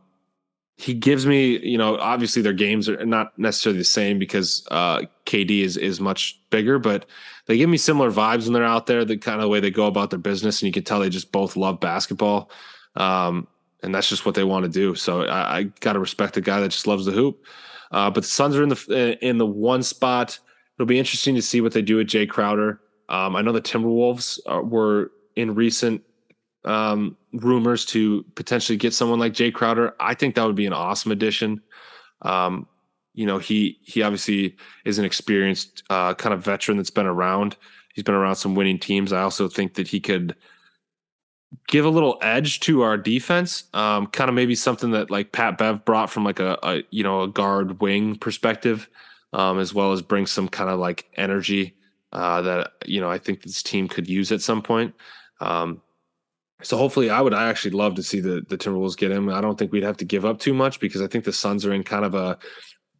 he gives me, you know, obviously their games are not necessarily the same because uh, KD is is much bigger, but they give me similar vibes when they're out there. The kind of way they go about their business, and you can tell they just both love basketball, um, and that's just what they want to do. So I, I got to respect a guy that just loves the hoop. Uh, but the Suns are in the in the one spot. It'll be interesting to see what they do with Jae Crowder. Um, I know the Timberwolves are, were in recent um, rumors to potentially get someone like Jae Crowder. I think that would be an awesome addition. Um, you know, he he obviously is an experienced uh, kind of veteran that's been around. He's been around some winning teams. I also think that he could give a little edge to our defense. Um, kind of maybe something that like Pat Bev brought from like a, a you know a guard wing perspective, um, as well as bring some kind of like energy uh, that you know I think this team could use at some point. Um, so hopefully, I would I actually love to see the the Timberwolves get him. I don't think we'd have to give up too much because I think the Suns are in kind of a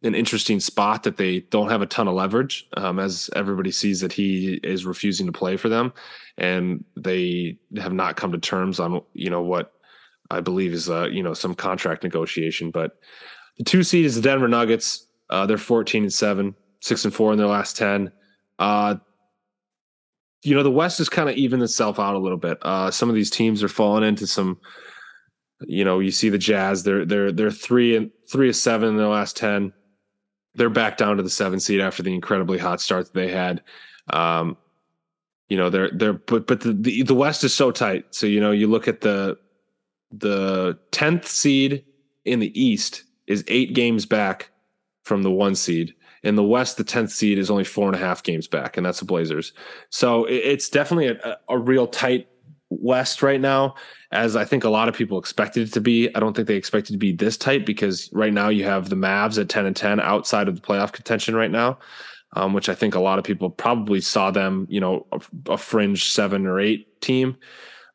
an interesting spot that they don't have a ton of leverage, um, as everybody sees that he is refusing to play for them, and they have not come to terms on you know what I believe is uh, you know some contract negotiation. But the two seed is the Denver Nuggets. Uh, they're fourteen and seven, six and four in their last ten. Uh, you know the West has kind of evened itself out a little bit. Uh, some of these teams are falling into some. You know, you see the Jazz. They're they're they're three and three of seven in their last ten they're back down to the seven seed after the incredibly hot start that they had. Um, you know, they're they're but but the, the the West is so tight. So you know, you look at the the tenth seed in the East is eight games back from the one seed. In the West, the tenth seed is only four and a half games back, and that's the Blazers. So it's definitely a, a real tight West right now, as I think a lot of people expected it to be. I don't think they expected to be this tight because right now you have the Mavs at 10 and 10 outside of the playoff contention right now, um, which I think a lot of people probably saw them, you know, a, a fringe seven or eight team.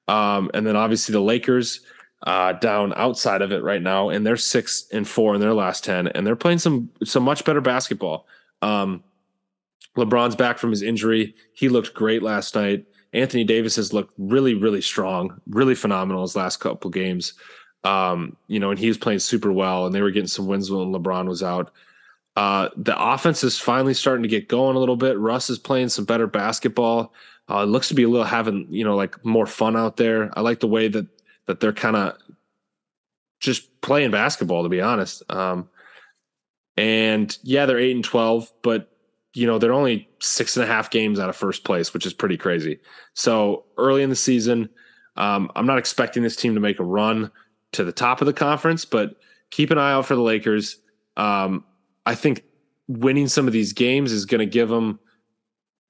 Um, and then obviously the Lakers uh, down outside of it right now, and they're six and four in their last 10, and they're playing some some much better basketball. Um, LeBron's back from his injury. He looked great last night. Anthony Davis has looked really, really strong, really phenomenal his last couple games. Um, you know, and he was playing super well, and they were getting some wins when LeBron was out. Uh, the offense is finally starting to get going a little bit. Russ is playing some better basketball. Uh, it looks to be a little having you know like more fun out there. I like the way that that they're kind of just playing basketball, to be honest. Um, and yeah, they're eight and twelve, but you know, they're only six and a half games out of first place, which is pretty crazy. So early in the season, um, I'm not expecting this team to make a run to the top of the conference, but keep an eye out for the Lakers. Um, I think winning some of these games is going to give them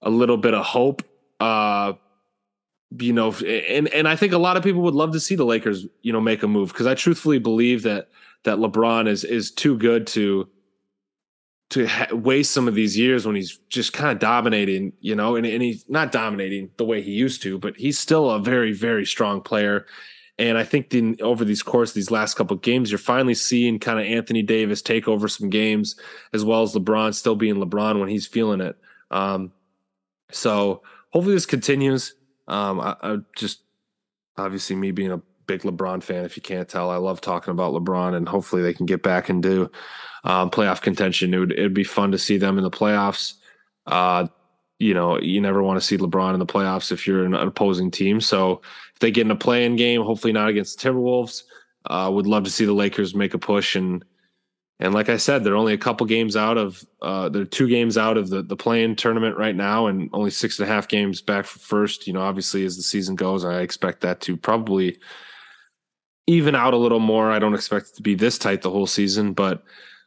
a little bit of hope. Uh, you know, and and I think a lot of people would love to see the Lakers, you know, make a move because I truthfully believe that that LeBron is is too good to to ha- waste some of these years when he's just kind of dominating, you know, and, and he's not dominating the way he used to, but he's still a very, very strong player. And I think the, over these course, these last couple games, you're finally seeing kind of Anthony Davis take over some games, as well as LeBron still being LeBron when he's feeling it. Um, so hopefully this continues. Um, I, I just obviously me being a big LeBron fan. If you can't tell, I love talking about LeBron, and hopefully they can get back and do um, playoff contention. It would it'd be fun to see them in the playoffs. Uh, you know, you never want to see LeBron in the playoffs if you're an opposing team. So if they get in a play-in game, hopefully not against the Timberwolves. Uh, would love to see the Lakers make a push and and like I said, they're only a couple games out of uh, they're two games out of the the play-in tournament right now, and only six and a half games back for first. You know, obviously as the season goes, I expect that to probably even out a little more. I don't expect it to be this tight the whole season, but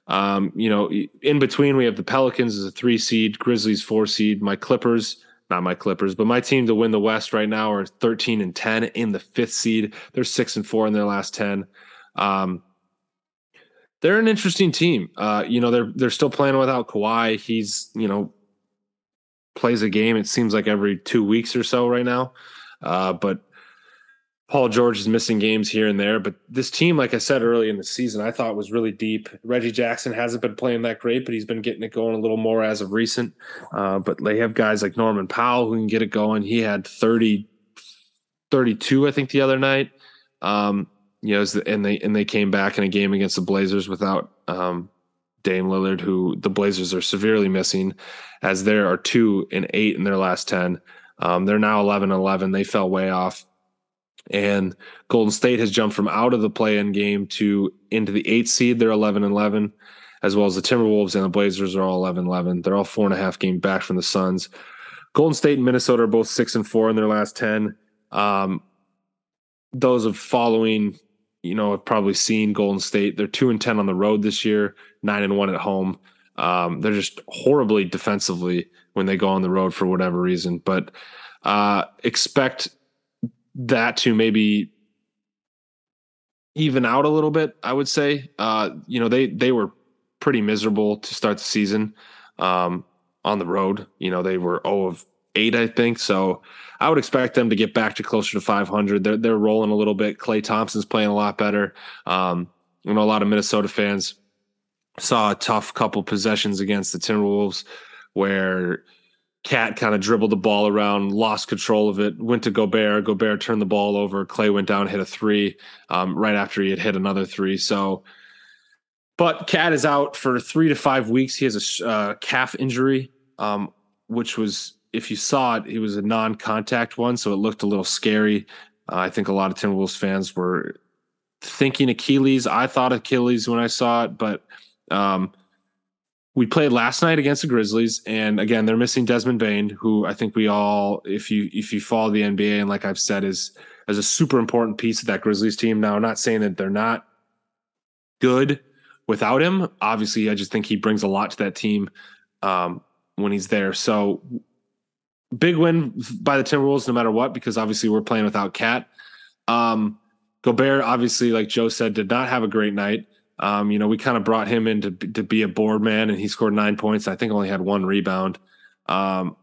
um, you know, in between we have the Pelicans as a three seed, Grizzlies four seed, my Clippers, not my Clippers, but my team to win the West right now are 13 and 10 in the fifth seed. They're six and four in their last 10. Um, they're an interesting team. Uh, you know, they're they're still playing without Kawhi. He's, you know, plays a game, it seems like every two weeks or so right now. Uh, but Paul George is missing games here and there, but this team, like I said early in the season, I thought was really deep. Reggie Jackson hasn't been playing that great, but he's been getting it going a little more as of recent. Uh, but they have guys like Norman Powell who can get it going. He had 30, 32, I think, the other night. Um, you know, and they and they came back in a game against the Blazers without um, Dame Lillard, who the Blazers are severely missing, as there are two and eight in their last ten. Um, they're now 11 11. They fell way off and Golden State has jumped from out of the play-in game to into the eighth seed. They're 11 and 11, as well as the Timberwolves and the Blazers are all 11 11. They're all four and a half game back from the Suns. Golden State and Minnesota are both six and four in their last 10. Um, those of following, you know, have probably seen Golden State. They're two and 10 on the road this year, nine and one at home. Um, they're just horribly defensively when they go on the road for whatever reason. But uh, expect that to maybe even out a little bit. I would say, uh, you know, they they were pretty miserable to start the season um, on the road. You know, they were 0 of eight, I think. So I would expect them to get back to closer to 500. They're they're rolling a little bit. Klay Thompson's playing a lot better. Um, you know, a lot of Minnesota fans saw a tough couple possessions against the Timberwolves where KAT kind of dribbled the ball around, lost control of it, went to Gobert. Gobert turned the ball over. Klay went down, hit a three um, right after he had hit another three. So, but KAT is out for three to five weeks. He has a uh, calf injury, um, which was, if you saw it, it was a non contact one. So it looked a little scary. Uh, I think a lot of Timberwolves fans were thinking Achilles. I thought Achilles when I saw it, but um, we played last night against the Grizzlies, and again, they're missing Desmond Bane, who I think we all, if you if you follow the NBA, and like I've said, is as a super important piece of that Grizzlies team. Now, I'm not saying that they're not good without him. Obviously, I just think he brings a lot to that team um, when he's there. So, big win by the Timberwolves, no matter what, because obviously we're playing without KAT. Um, Gobert, obviously, like Joe said, did not have a great night. Um, you know, we kind of brought him in to, to be a board man, and he scored nine points. I think only had one rebound. Um,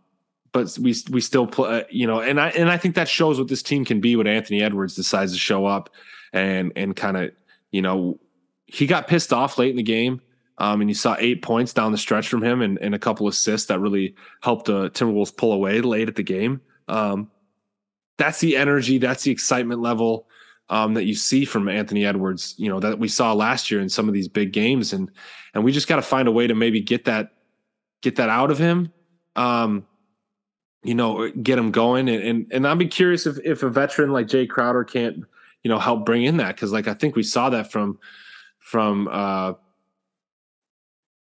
but we we still play, you know, and I and I think that shows what this team can be when Anthony Edwards decides to show up and and kind of, you know, he got pissed off late in the game. Um, and you saw eight points down the stretch from him and, and a couple assists that really helped the Timberwolves pull away late at the game. Um, that's the energy, that's the excitement level um, that you see from Anthony Edwards, you know, that we saw last year in some of these big games. And, and we just got to find a way to maybe get that, get that out of him. Um, you know, get him going. And, and, and I'd be curious if, if a veteran like Jae Crowder can't, you know, help bring in that. Cause like, I think we saw that from, from, uh,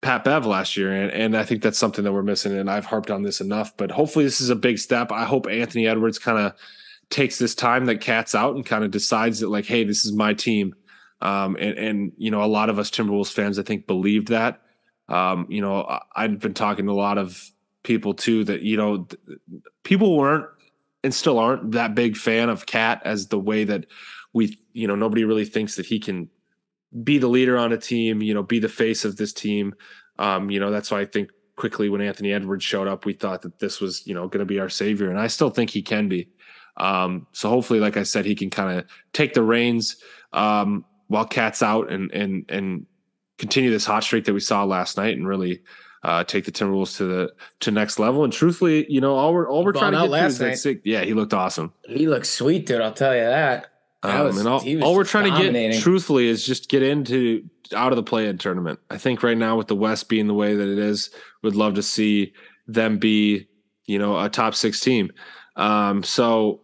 Pat Bev last year, and, and I think that's something that we're missing. And I've harped on this enough, but hopefully this is a big step. I hope Anthony Edwards kind of takes this time that KAT's out and kind of decides that like, hey, this is my team. Um, and, and, you know, a lot of us Timberwolves fans, I think, believed that. Um, you know, I've been talking to a lot of people too that, you know, people weren't and still aren't that big fan of KAT as the way that we, you know, nobody really thinks that he can be the leader on a team, you know, be the face of this team. Um, you know, that's why I think quickly when Anthony Edwards showed up, we thought that this was, you know, going to be our savior. And I still think he can be. Um, so hopefully, like I said, he can kind of take the reins um, while KAT's out and and and continue this hot streak that we saw last night and really uh, take the Timberwolves to the to next level. And truthfully, you know, all we're all we're trying to get last is that Yeah, he looked awesome. He looked sweet, dude. I'll tell you that. that um, was, and all, all we're trying to get, truthfully, is just get into out of the play-in tournament. I think right now with the West being the way that it is, would love to see them be, you know, a top six team. Um, so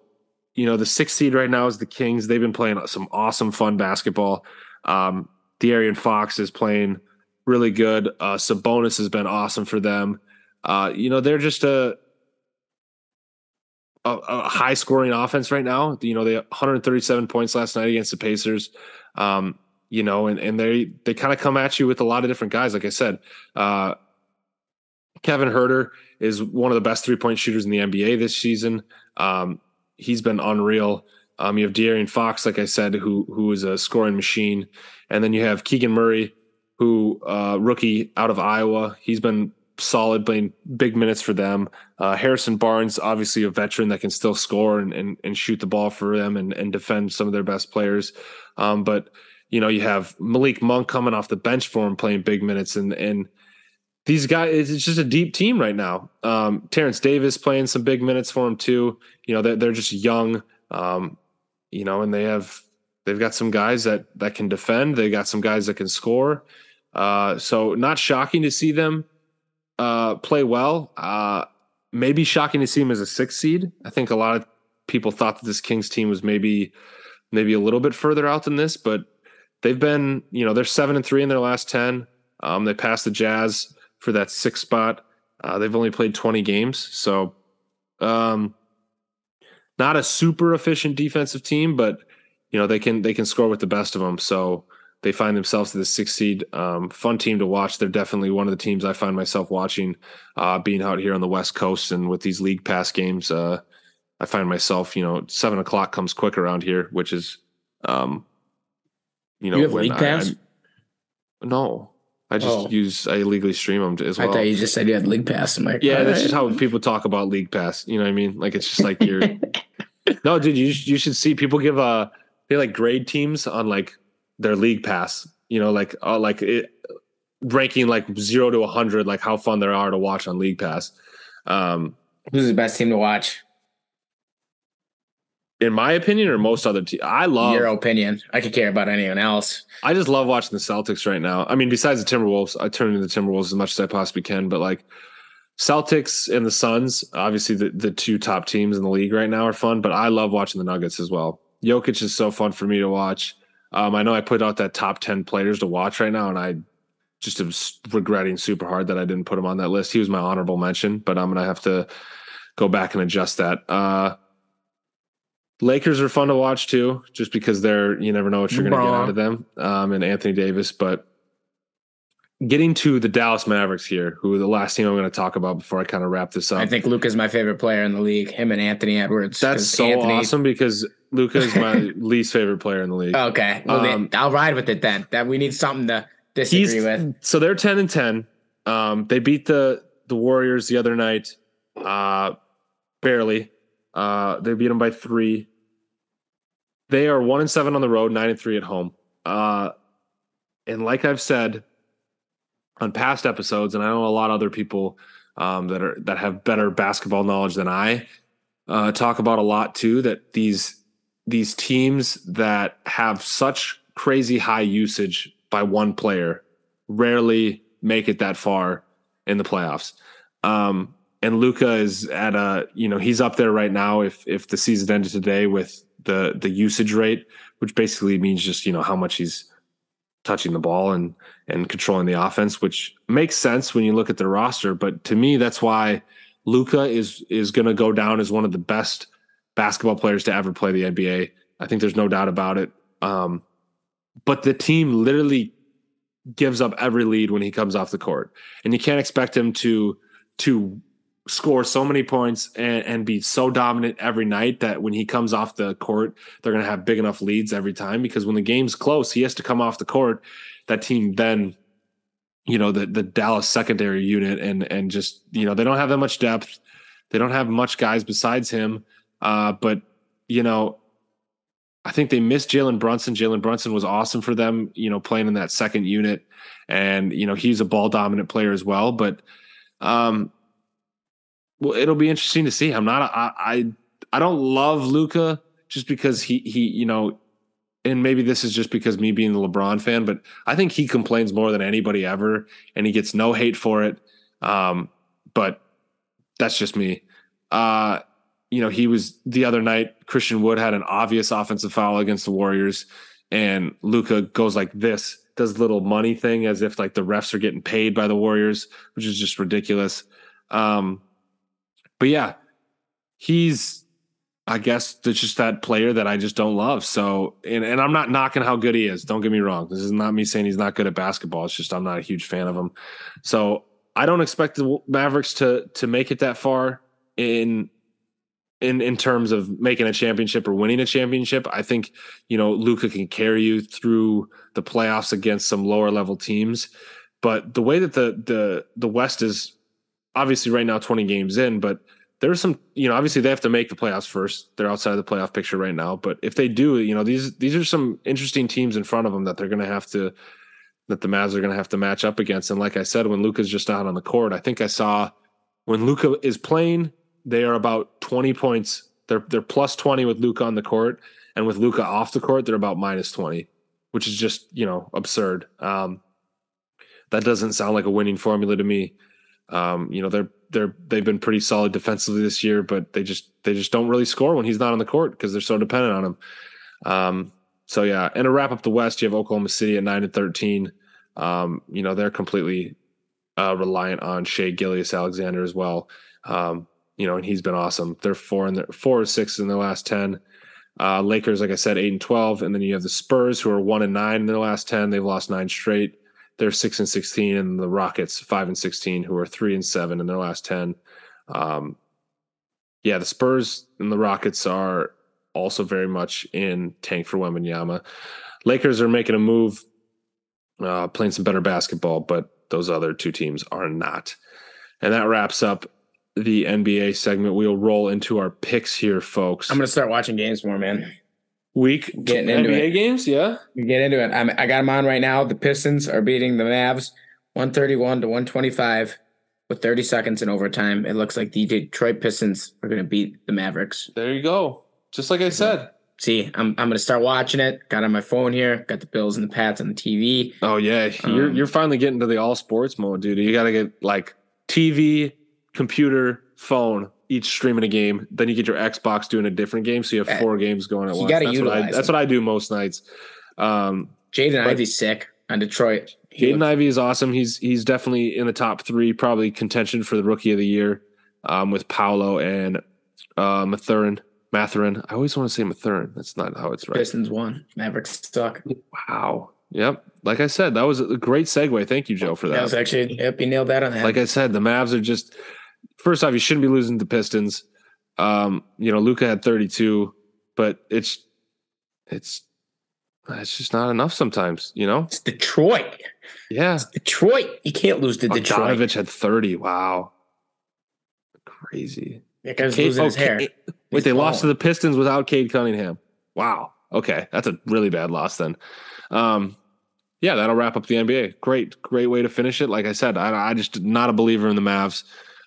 you know, the sixth seed right now is the Kings. They've been playing some awesome, fun basketball. Um, De'Aaron Fox is playing really good. Uh, Sabonis has been awesome for them. Uh, you know, they're just a, a, a, high scoring offense right now. You know, they 137 points last night against the Pacers. Um, you know, and, and they they kind of come at you with a lot of different guys. Like I said, uh, Kevin Huerter is one of the best three point shooters in the NBA this season. Um, he's been unreal. Um, you have De'Aaron Fox, like I said, who who is a scoring machine, and then you have Keegan Murray, who uh, rookie out of Iowa. He's been solid, playing big minutes for them. Uh, Harrison Barnes, obviously a veteran that can still score and and, and shoot the ball for them and, and defend some of their best players. Um, but you know, you have Malik Monk coming off the bench for him, playing big minutes, and and these guys, it's just a deep team right now. Um, Terence Davis playing some big minutes for him too. You know, they're, they're just young, um, you know, and they have, they've got some guys that, that can defend. They got some guys that can score. Uh, so not shocking to see them, uh, play well. Uh, maybe shocking to see them as a six seed. I think a lot of people thought that this Kings team was maybe, maybe a little bit further out than this, but they've been, you know, they're seven and three in their last 10. Um, they passed the Jazz for that sixth spot. Uh, they've only played 20 games, so um, not a super efficient defensive team, but you know they can they can score with the best of them. So they find themselves to the sixth seed. Um, fun team to watch. They're definitely one of the teams I find myself watching, uh, being out here on the West Coast and with these league pass games. Uh, I find myself, you know, seven o'clock comes quick around here, which is, um, you know, You have League I- Pass? I'm- no, I just Oh. use I illegally stream them as well. I thought you just said you had League Pass. I'm like, yeah, that's just how people talk about League Pass. You know what I mean? Like it's just like you're. no, dude, you you should see people give uh they like grade teams on like their League Pass. You know, like uh, like it ranking like zero to hundred, like how fun there are to watch on League Pass. Um, Who's the best team to watch? In my opinion, or most other teams, I love. Your opinion. I could care about anyone else. I just love watching the Celtics right now. I mean, besides the Timberwolves, I turn into the Timberwolves as much as I possibly can, but like Celtics and the Suns, obviously the, the two top teams in the league right now are fun, but I love watching the Nuggets as well. Jokic is so fun for me to watch. Um, I know I put out that top 10 players to watch right now, and I just am regretting super hard that I didn't put him on that list. He was my honorable mention, but I'm going to have to go back and adjust that. Uh, Lakers are fun to watch too, just because they're you never know what you're going to get out of them. Um, and Anthony Davis, but getting to the Dallas Mavericks here, who are the last team I'm going to talk about before I kind of wrap this up. I think Luka's my favorite player in the league. Him and Anthony Edwards. That's so Anthony- awesome because Luka is my least favorite player in the league. Okay, well, then Um, I'll ride with it then. That we need something to disagree with. so they're ten and ten. Um, they beat the the Warriors the other night, uh, barely. Uh, they beat them by three. They are one and seven on the road, nine and three at home. Uh, and like I've said on past episodes, and I know a lot of other people um, that are that have better basketball knowledge than I uh, talk about a lot too. That these these teams that have such crazy high usage by one player rarely make it that far in the playoffs. Um, and Luka is at a, you know, he's up there right now. If if the season ended today with the the usage rate, which basically means just you know how much he's touching the ball and and controlling the offense, which makes sense when you look at the roster. But to me, that's why Luka is is going to go down as one of the best basketball players to ever play the NBA. I think there's no doubt about it. Um, but the team literally gives up every lead when he comes off the court, and you can't expect him to to score so many points and, and be so dominant every night that when he comes off the court, they're going to have big enough leads every time. Because when the game's close, he has to come off the court. That team then, you know, the the Dallas secondary unit and and just you know they don't have that much depth. They don't have much guys besides him. Uh, but you know, I think they missed Jalen Brunson. Jalen Brunson was awesome for them, you know, playing in that second unit. And, you know, he's a ball dominant player as well. But um well, it'll be interesting to see. I'm not I I, I don't love Luka just because he he, you know, and maybe this is just because me being the LeBron fan, but I think he complains more than anybody ever, and he gets no hate for it. Um, but that's just me. Uh, you know, he was the other night. Christian Wood had an obvious offensive foul against the Warriors, and Luka goes like this, does little money thing as if like the refs are getting paid by the Warriors, which is just ridiculous. Um, but yeah, he's, I guess, that's just that player that I just don't love. So, and and I'm not knocking how good he is. Don't get me wrong. This is not me saying he's not good at basketball. It's just I'm not a huge fan of him. So I don't expect the Mavericks to to make it that far in in in terms of making a championship or winning a championship. I think you know Luka can carry you through the playoffs against some lower level teams. But the way that the the the West is obviously right now 20 games in, but there's some you know obviously they have to make the playoffs first. They're outside of the playoff picture right now, but if they do, you know these these are some interesting teams in front of them that they're going to have to that the Mavs are going to have to match up against. And like I said, when Luka's just out on the court, I think I saw when Luka is playing, they are about 20 points. They're they're plus 20 with Luka on the court, and with Luka off the court, they're about minus 20, which is just you know absurd. Um, that doesn't sound like a winning formula to me. Um, you know they're they're they've been pretty solid defensively this year, but they just they just don't really score when he's not on the court because they're so dependent on him. Um, so yeah, and to wrap up the West, you have Oklahoma City at nine and thirteen. Um, you know they're completely uh, reliant on Shai Gilgeous-Alexander as well. Um, you know, and he's been awesome. They're four and four or six in their last ten. Uh, Lakers, like I said, eight and twelve, and then you have the Spurs who are one and nine in their last ten. They've lost nine straight. They're six and sixteen, and the Rockets five and sixteen, who are three and seven in their last ten. Um, yeah, the Spurs and the Rockets are also very much in tank for Wembanyama. Lakers are making a move, uh, playing some better basketball, but those other two teams are not. And that wraps up the NBA segment. We'll roll into our picks here, folks. I'm gonna start watching games more, man. Week Getting into NBA it. games, yeah. Get into it. I'm, I got them on right now. The Pistons are beating the Mavs 131 to 125 with 30 seconds in overtime. It looks like the Detroit Pistons are going to beat the Mavericks. There you go. Just like I said. See, I'm, I'm going to start watching it. Got on my phone here. Got the Bills and the Pats on the TV. Oh yeah, you're Um, you're finally getting to the all sports mode, dude. You got to get like TV, computer, phone, each streaming a game. Then you get your Xbox doing a different game, so you have Uh, four games going at once. That's what I that's what I do most nights. Um, Jaden Ivey's sick on Detroit. Jaden Ivey is awesome. He's he's definitely in the top three, probably contention for the rookie of the year, um, with Paolo and uh, Mathurin. Mathurin. I always want to say Mathurin. That's not how it's right. Pistons won. Mavericks suck. Wow. Yep. Like I said, that was a great segue. Thank you, Joe, for That that. was actually, yep, you nailed that on head. like I said, the Mavs are just first off, you shouldn't be losing to Pistons. Um, you know, Luka had 32, but it's it's it's just not enough sometimes, you know? it's Detroit. Yeah. Detroit. You can't lose to Detroit. Bogdanovich had 30. Wow. Crazy. That guy's Cade- losing his oh, hair. Cade- He's Wait, they lost to the Pistons without Cade Cunningham. Wow. Okay. That's a really bad loss then. Um, yeah, that'll wrap up the NBA. Great, great way to finish it. Like I said, I, I just not a believer in the Mavs.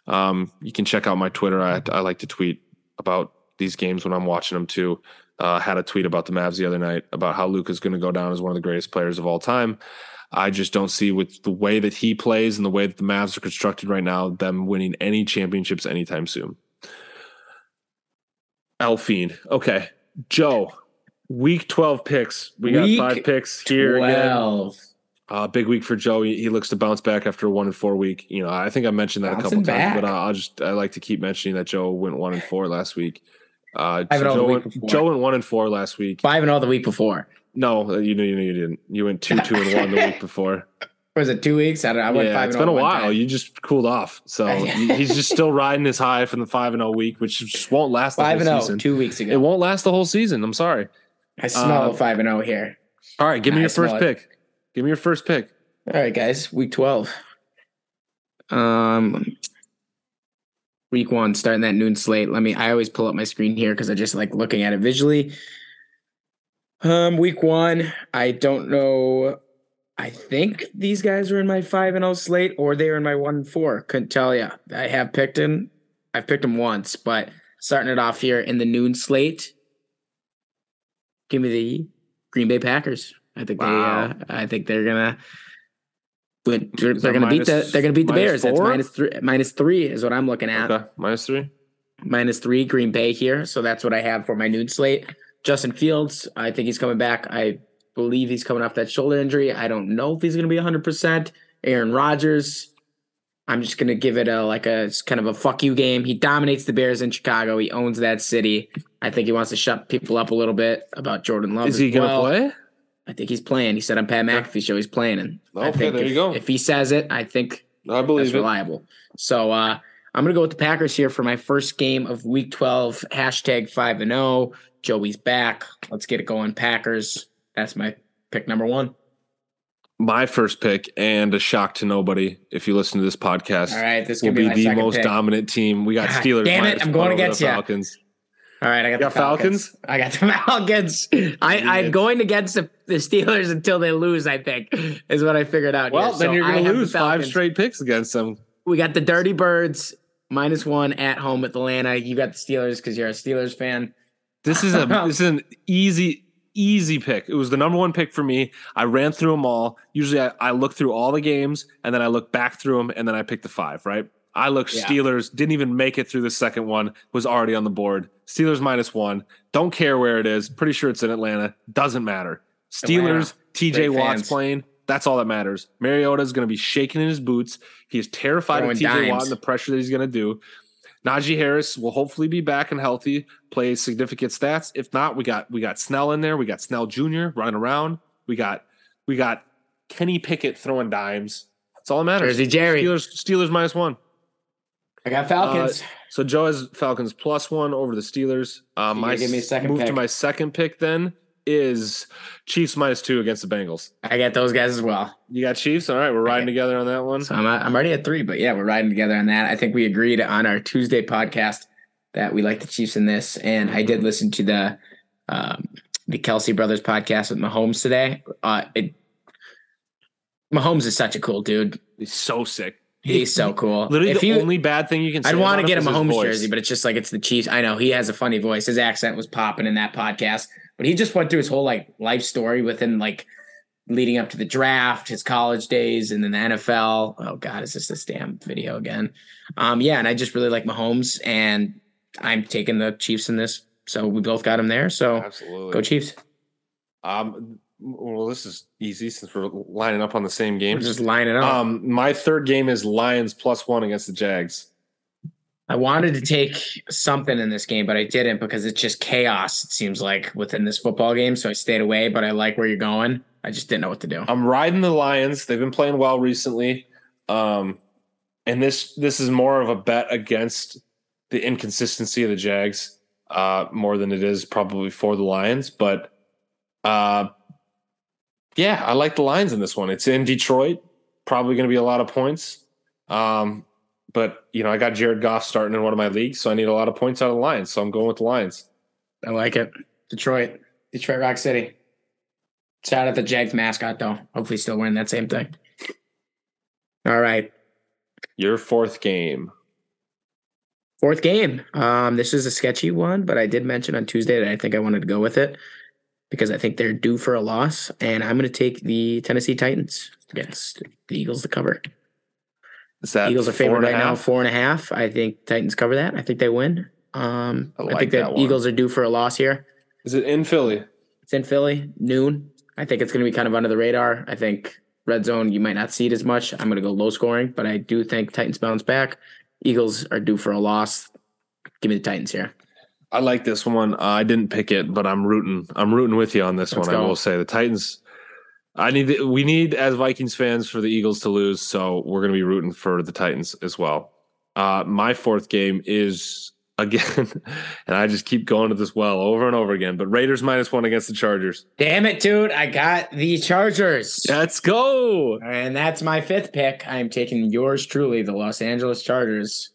Um, you can check out my Twitter. I, I like to tweet about these games when I'm watching them too. Uh, had a tweet about the Mavs the other night about how Luka's going to go down as one of the greatest players of all time. I just don't see with the way that he plays and the way that the Mavs are constructed right now, them winning any championships anytime soon. Elfine. Okay. Joe, week 12 picks. We got Week five picks here again. 12. Uh, big week for Joe. He, he looks to bounce back after a one and four week. You know, I think I mentioned that a couple Bouncing times, but I'll, I'll just I like to keep mentioning that Joe went one and four last week. Uh, Five and oh the Joe, week went. Joe went one and four last week. Five and all the week before. No, you know, you know, you didn't. You went two, two, and one the week before. Was it two weeks? I don't know. I went yeah, five it's and been a oh while. time. You just cooled off, so he's just still riding his high from the five and zero week, which just won't last the Five and whole oh, season. two weeks ago. It won't last the whole season. I'm sorry. I smell uh, five and oh here. All right, give me I your first it. pick. Give me your first pick. All right, guys. Week twelve. Um, week one, starting that noon slate. Let me. I always pull up my screen here because I just like looking at it visually. Um, week one. I don't know. I think these guys are in my five and zero slate, or they were in my one and four. Couldn't tell you. I have picked him. I've picked him once, but starting it off here in the noon slate. Give me the Green Bay Packers. I think Wow. they. Uh, I think they're gonna. But they're, they're gonna beat the. They're gonna beat the Bears. That's four? minus three. Minus three is what I'm looking at. Okay, minus three. Minus three Green Bay here. So that's what I have for my noon slate. Justin Fields. I think he's coming back. I believe he's coming off that shoulder injury. I don't know if he's gonna be 100. percent Aaron Rodgers. I'm just gonna give it a like a kind of a fuck you game. He dominates the Bears in Chicago. He owns that city. I think he wants to shut people up a little bit about Jordan Love. Is he going to well. play? I think he's playing. He said on Pat McAfee show he's playing, and I Okay, think there if, you go. if he says it, I think I that's believe it. reliable. So uh, I'm gonna go with the Packers here for my first game of Week 12. Hashtag five and zero. Joey's back. Let's get it going. Packers. That's my pick number one. My first pick and a shock to nobody. If you listen to this podcast, All right, this will be, be the most pick. dominant team. We got God Steelers. damn it, I'm going one over against the ya. Falcons. All right, I got You the got Falcons? I got the Falcons. I, I'm going against the, the Steelers until they lose. I think is what I figured out. Well, here. then So you're going to lose five straight picks against them. We got the Dirty Birds minus one at home with Atlanta. You got the Steelers because you're a Steelers fan. This is a this is an easy easy pick. It was the number one pick for me. I ran through them all. Usually, I, I look through all the games and then I look back through them and then I pick the five. Right? I look Yeah. Steelers. Didn't even make it through the second one. Was already on the board. Steelers minus one. Don't care where it is. Pretty sure it's in Atlanta. Doesn't matter. Steelers. T.J. Watt's playing. That's all that matters. Mariota is going to be shaking in his boots. He is terrified Throwing of T.J. Watt and the pressure that he's going to do. Najee Harris will hopefully be back and healthy, play significant stats. If not, we got we got Snell in there. We got Snell Jr. running around. We got we got Kenny Pickett throwing dimes. That's all that matters. Jersey Jerry. Steelers Steelers minus one. I got Falcons. So Joe has Falcons plus one over the Steelers. Uh, my give me a second move to my second pick then is Chiefs minus two against the Bengals. I got those guys as well. You got Chiefs. All right, we're riding Okay. together on that one. So I'm I'm already at three, but yeah, we're riding together on that. I think we agreed on our Tuesday podcast that we like the Chiefs in this, and I did listen to the um, the Kelce brothers podcast with Mahomes today. Uh, it, Mahomes is such a cool dude. He's so sick. He's so cool. Literally, If the you- only bad thing you can. say I'd want to get him him a is his Mahomes jersey, but it's just like it's the Chiefs. I know he has a funny voice. His accent was popping in that podcast, but he just went through his whole like life story within like leading up to the draft, his college days, and then the NFL. Oh God, is this this damn video again? Um, yeah, and I just really like Mahomes, and I'm taking the Chiefs in this. So we both got him there. So Absolutely. go Chiefs. Um. Well, this is easy since we're lining up on the same We're just lining up. Um, my third game is Lions plus one against the Jags. I wanted to take something in this game, but I didn't because it's just chaos. It seems like within this football game, so I stayed away. But I like where you're going. I just didn't know what to do. I'm riding the Lions. They've been playing well recently. Um, and this this is more of a bet against the inconsistency of the Jags, uh, more than it is probably for the Lions. But uh, yeah, I like the Lions in this one. It's in Detroit. Probably going to be a lot of points. Um, but you know, I got Jared Goff starting in one of my leagues, so I need a lot of points out of the Lions. So I'm going with the Lions. I like it. Detroit, Detroit Rock City. Shout out the Jags mascot though. Hopefully, still wearing that same thing. All right, Your fourth game. fourth game. Um, this is a sketchy one, but I did mention on Tuesday that I think I wanted to go with it because I think they're due for a loss, and I'm going to take the Tennessee Titans against the Eagles to cover. Is that Eagles are favored and a right now, four and a half. I think Titans cover that. I think they win. Um, I I, think that that. Eagles are due for a loss here. Is it in Philly? It's in Philly, noon. I think it's going to be kind of under the radar. I think red zone, you might not see it as much. I'm going to go low scoring, but I do think Titans bounce back. Eagles are due for a loss. Give me the Titans here. I like this one. Uh, I didn't pick it, but I'm rooting. I'm rooting with you on this Let's one. I will say the Titans. I need. We need as Vikings fans for the Eagles to lose, so we're going to be rooting for the Titans as well. Uh, my fourth game is again, and I just keep going to this well over and over again. But Raiders minus one against the Chargers. Damn it, dude. I got the Chargers. Let's go. And that's my fifth pick. I'm taking yours truly, the Los Angeles Chargers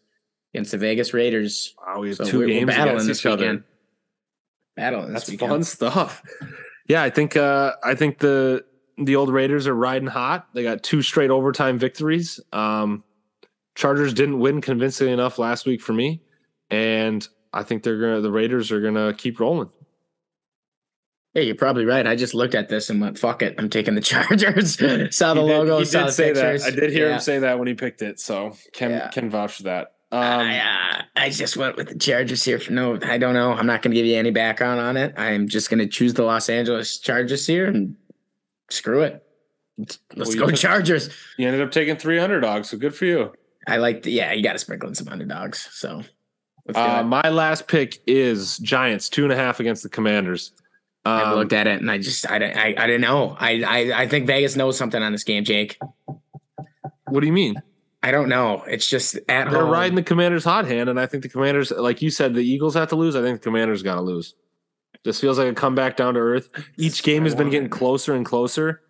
against the Vegas Raiders. Wow, we have So two we're, we're games battling against this each other. weekend. Battling this That's weekend. fun stuff. Yeah, I think uh, I think the the old Raiders are riding hot. They got two straight overtime victories. Um, Chargers didn't win convincingly enough last week for me, and I think they're gonna the Raiders are gonna keep rolling. Yeah, you're probably right. I just looked at this and went, "Fuck it, I'm taking the Chargers." saw the He did- logo, he saw did the say pictures. that. I did hear Yeah. him say that when he picked it, so can Yeah. can vouch for that. Um, I, uh, I just went with the Chargers here for no. I don't know. I'm not going to give you any background on it. I'm just going to choose the Los Angeles Chargers here and screw it. Let's Well, go Chargers. you ended up taking three underdogs, so good for you. I like. The, yeah, you got to sprinkle in some underdogs. So Uh, my last pick is Giants two and a half against the Commanders. I Um, looked at it and I just I, I, I didn't know. I, I I think Vegas knows something on this game, Jake. what do you mean? I don't know. It's just at They're home. riding the Commanders' hot hand, and I think the Commanders, like you said, the Eagles have to lose. I think the Commanders got to lose. This feels like a comeback down to earth. Each game has been getting closer and closer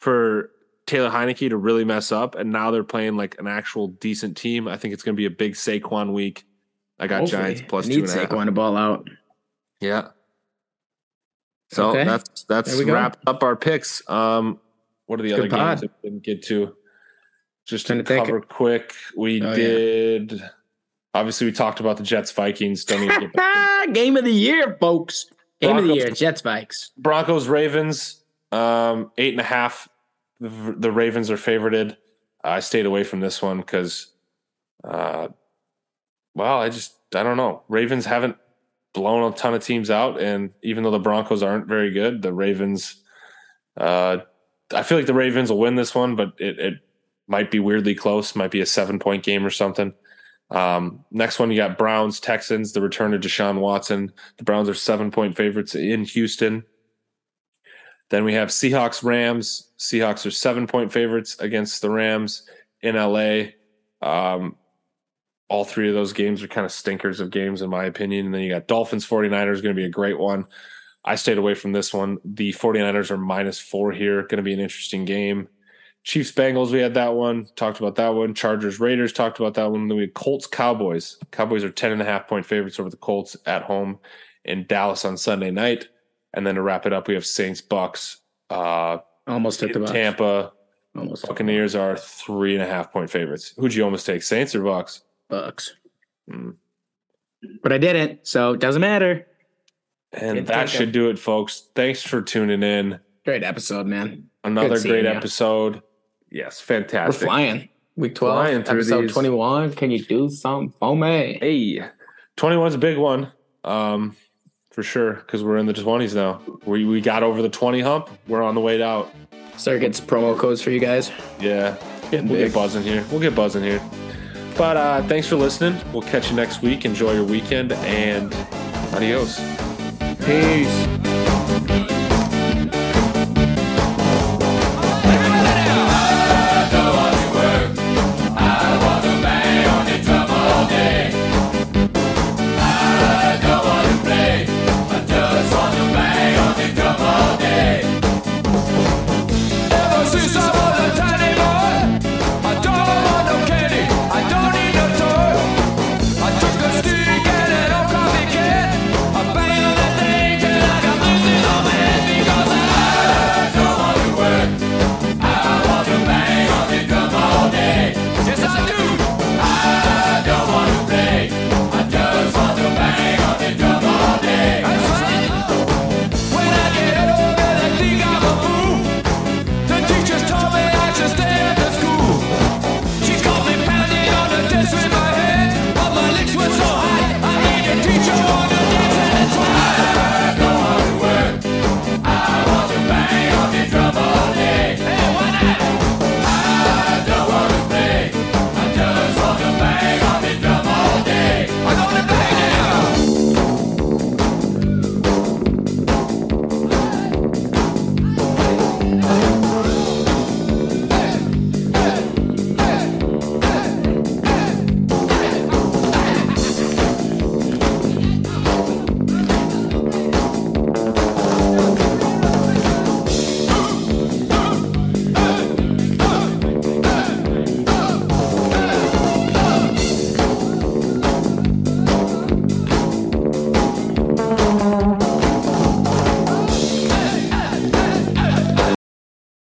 for Taylor Heinicke to really mess up, and now they're playing like an actual decent team. I think it's going to be a big Saquon week. I got Hopefully. Giants plus Need two and a half. Saquon to ball out. Yeah. So Okay. that's that's There we go. wrapped up our picks. Um, what are the Good other games that we didn't get to? Just to Trying to think. cover quick, we Oh, yeah. did. Obviously, we talked about the Jets Vikings. Don't get. Game of the year, folks. Game of the year, Jets Vikes. Broncos Ravens um, eight and a half. The, the Ravens are favorited. I stayed away from this one because, uh, well, I just I don't know. Ravens haven't blown a ton of teams out, and even though the Broncos aren't very good, the Ravens. Uh, I feel like the Ravens will win this one, but it, it might be weirdly close. Might be a seven point game or something. Um, next one, you got Browns Texans. The return of Deshaun Watson. The Browns are seven point favorites in Houston. Then we have Seahawks Rams. Seahawks are seven point favorites against the Rams in LA. Um, all three of those games are kind of stinkers of games, in my opinion. And then you got Dolphins 49ers, going to be a great one. I stayed away from this one. The 49ers are minus four here, going to be an interesting game. Chiefs Bengals, we had that one, talked about that one. Chargers Raiders, talked about that one. Then we had Colts Cowboys. Cowboys are 10 and a half point favorites over the Colts at home in Dallas on Sunday night. And then to wrap it up, we have Saints Bucks. Uh, Almost took the Bucks. Tampa Almost Buccaneers are three and a half point favorites. Who'd you almost take, Saints or Bucks? Bucks. Hmm. But I didn't, so it doesn't matter. And Good that should do it, folks. Thanks for tuning in. Great episode, man. Another great episode. Yes, fantastic. We're flying. Week 12, Flying through episode these. 21. Can you do something for me? Hey, 21's a big one. Um, for sure, because we're in the 20s now. We, we got over the 20 hump. We're on the way out. Start getting promo codes for you guys. Yeah. Getting We'll big. get buzzing here. We'll get buzzing here. But uh, thanks for listening. We'll catch you next week. Enjoy your weekend and adios. Peace.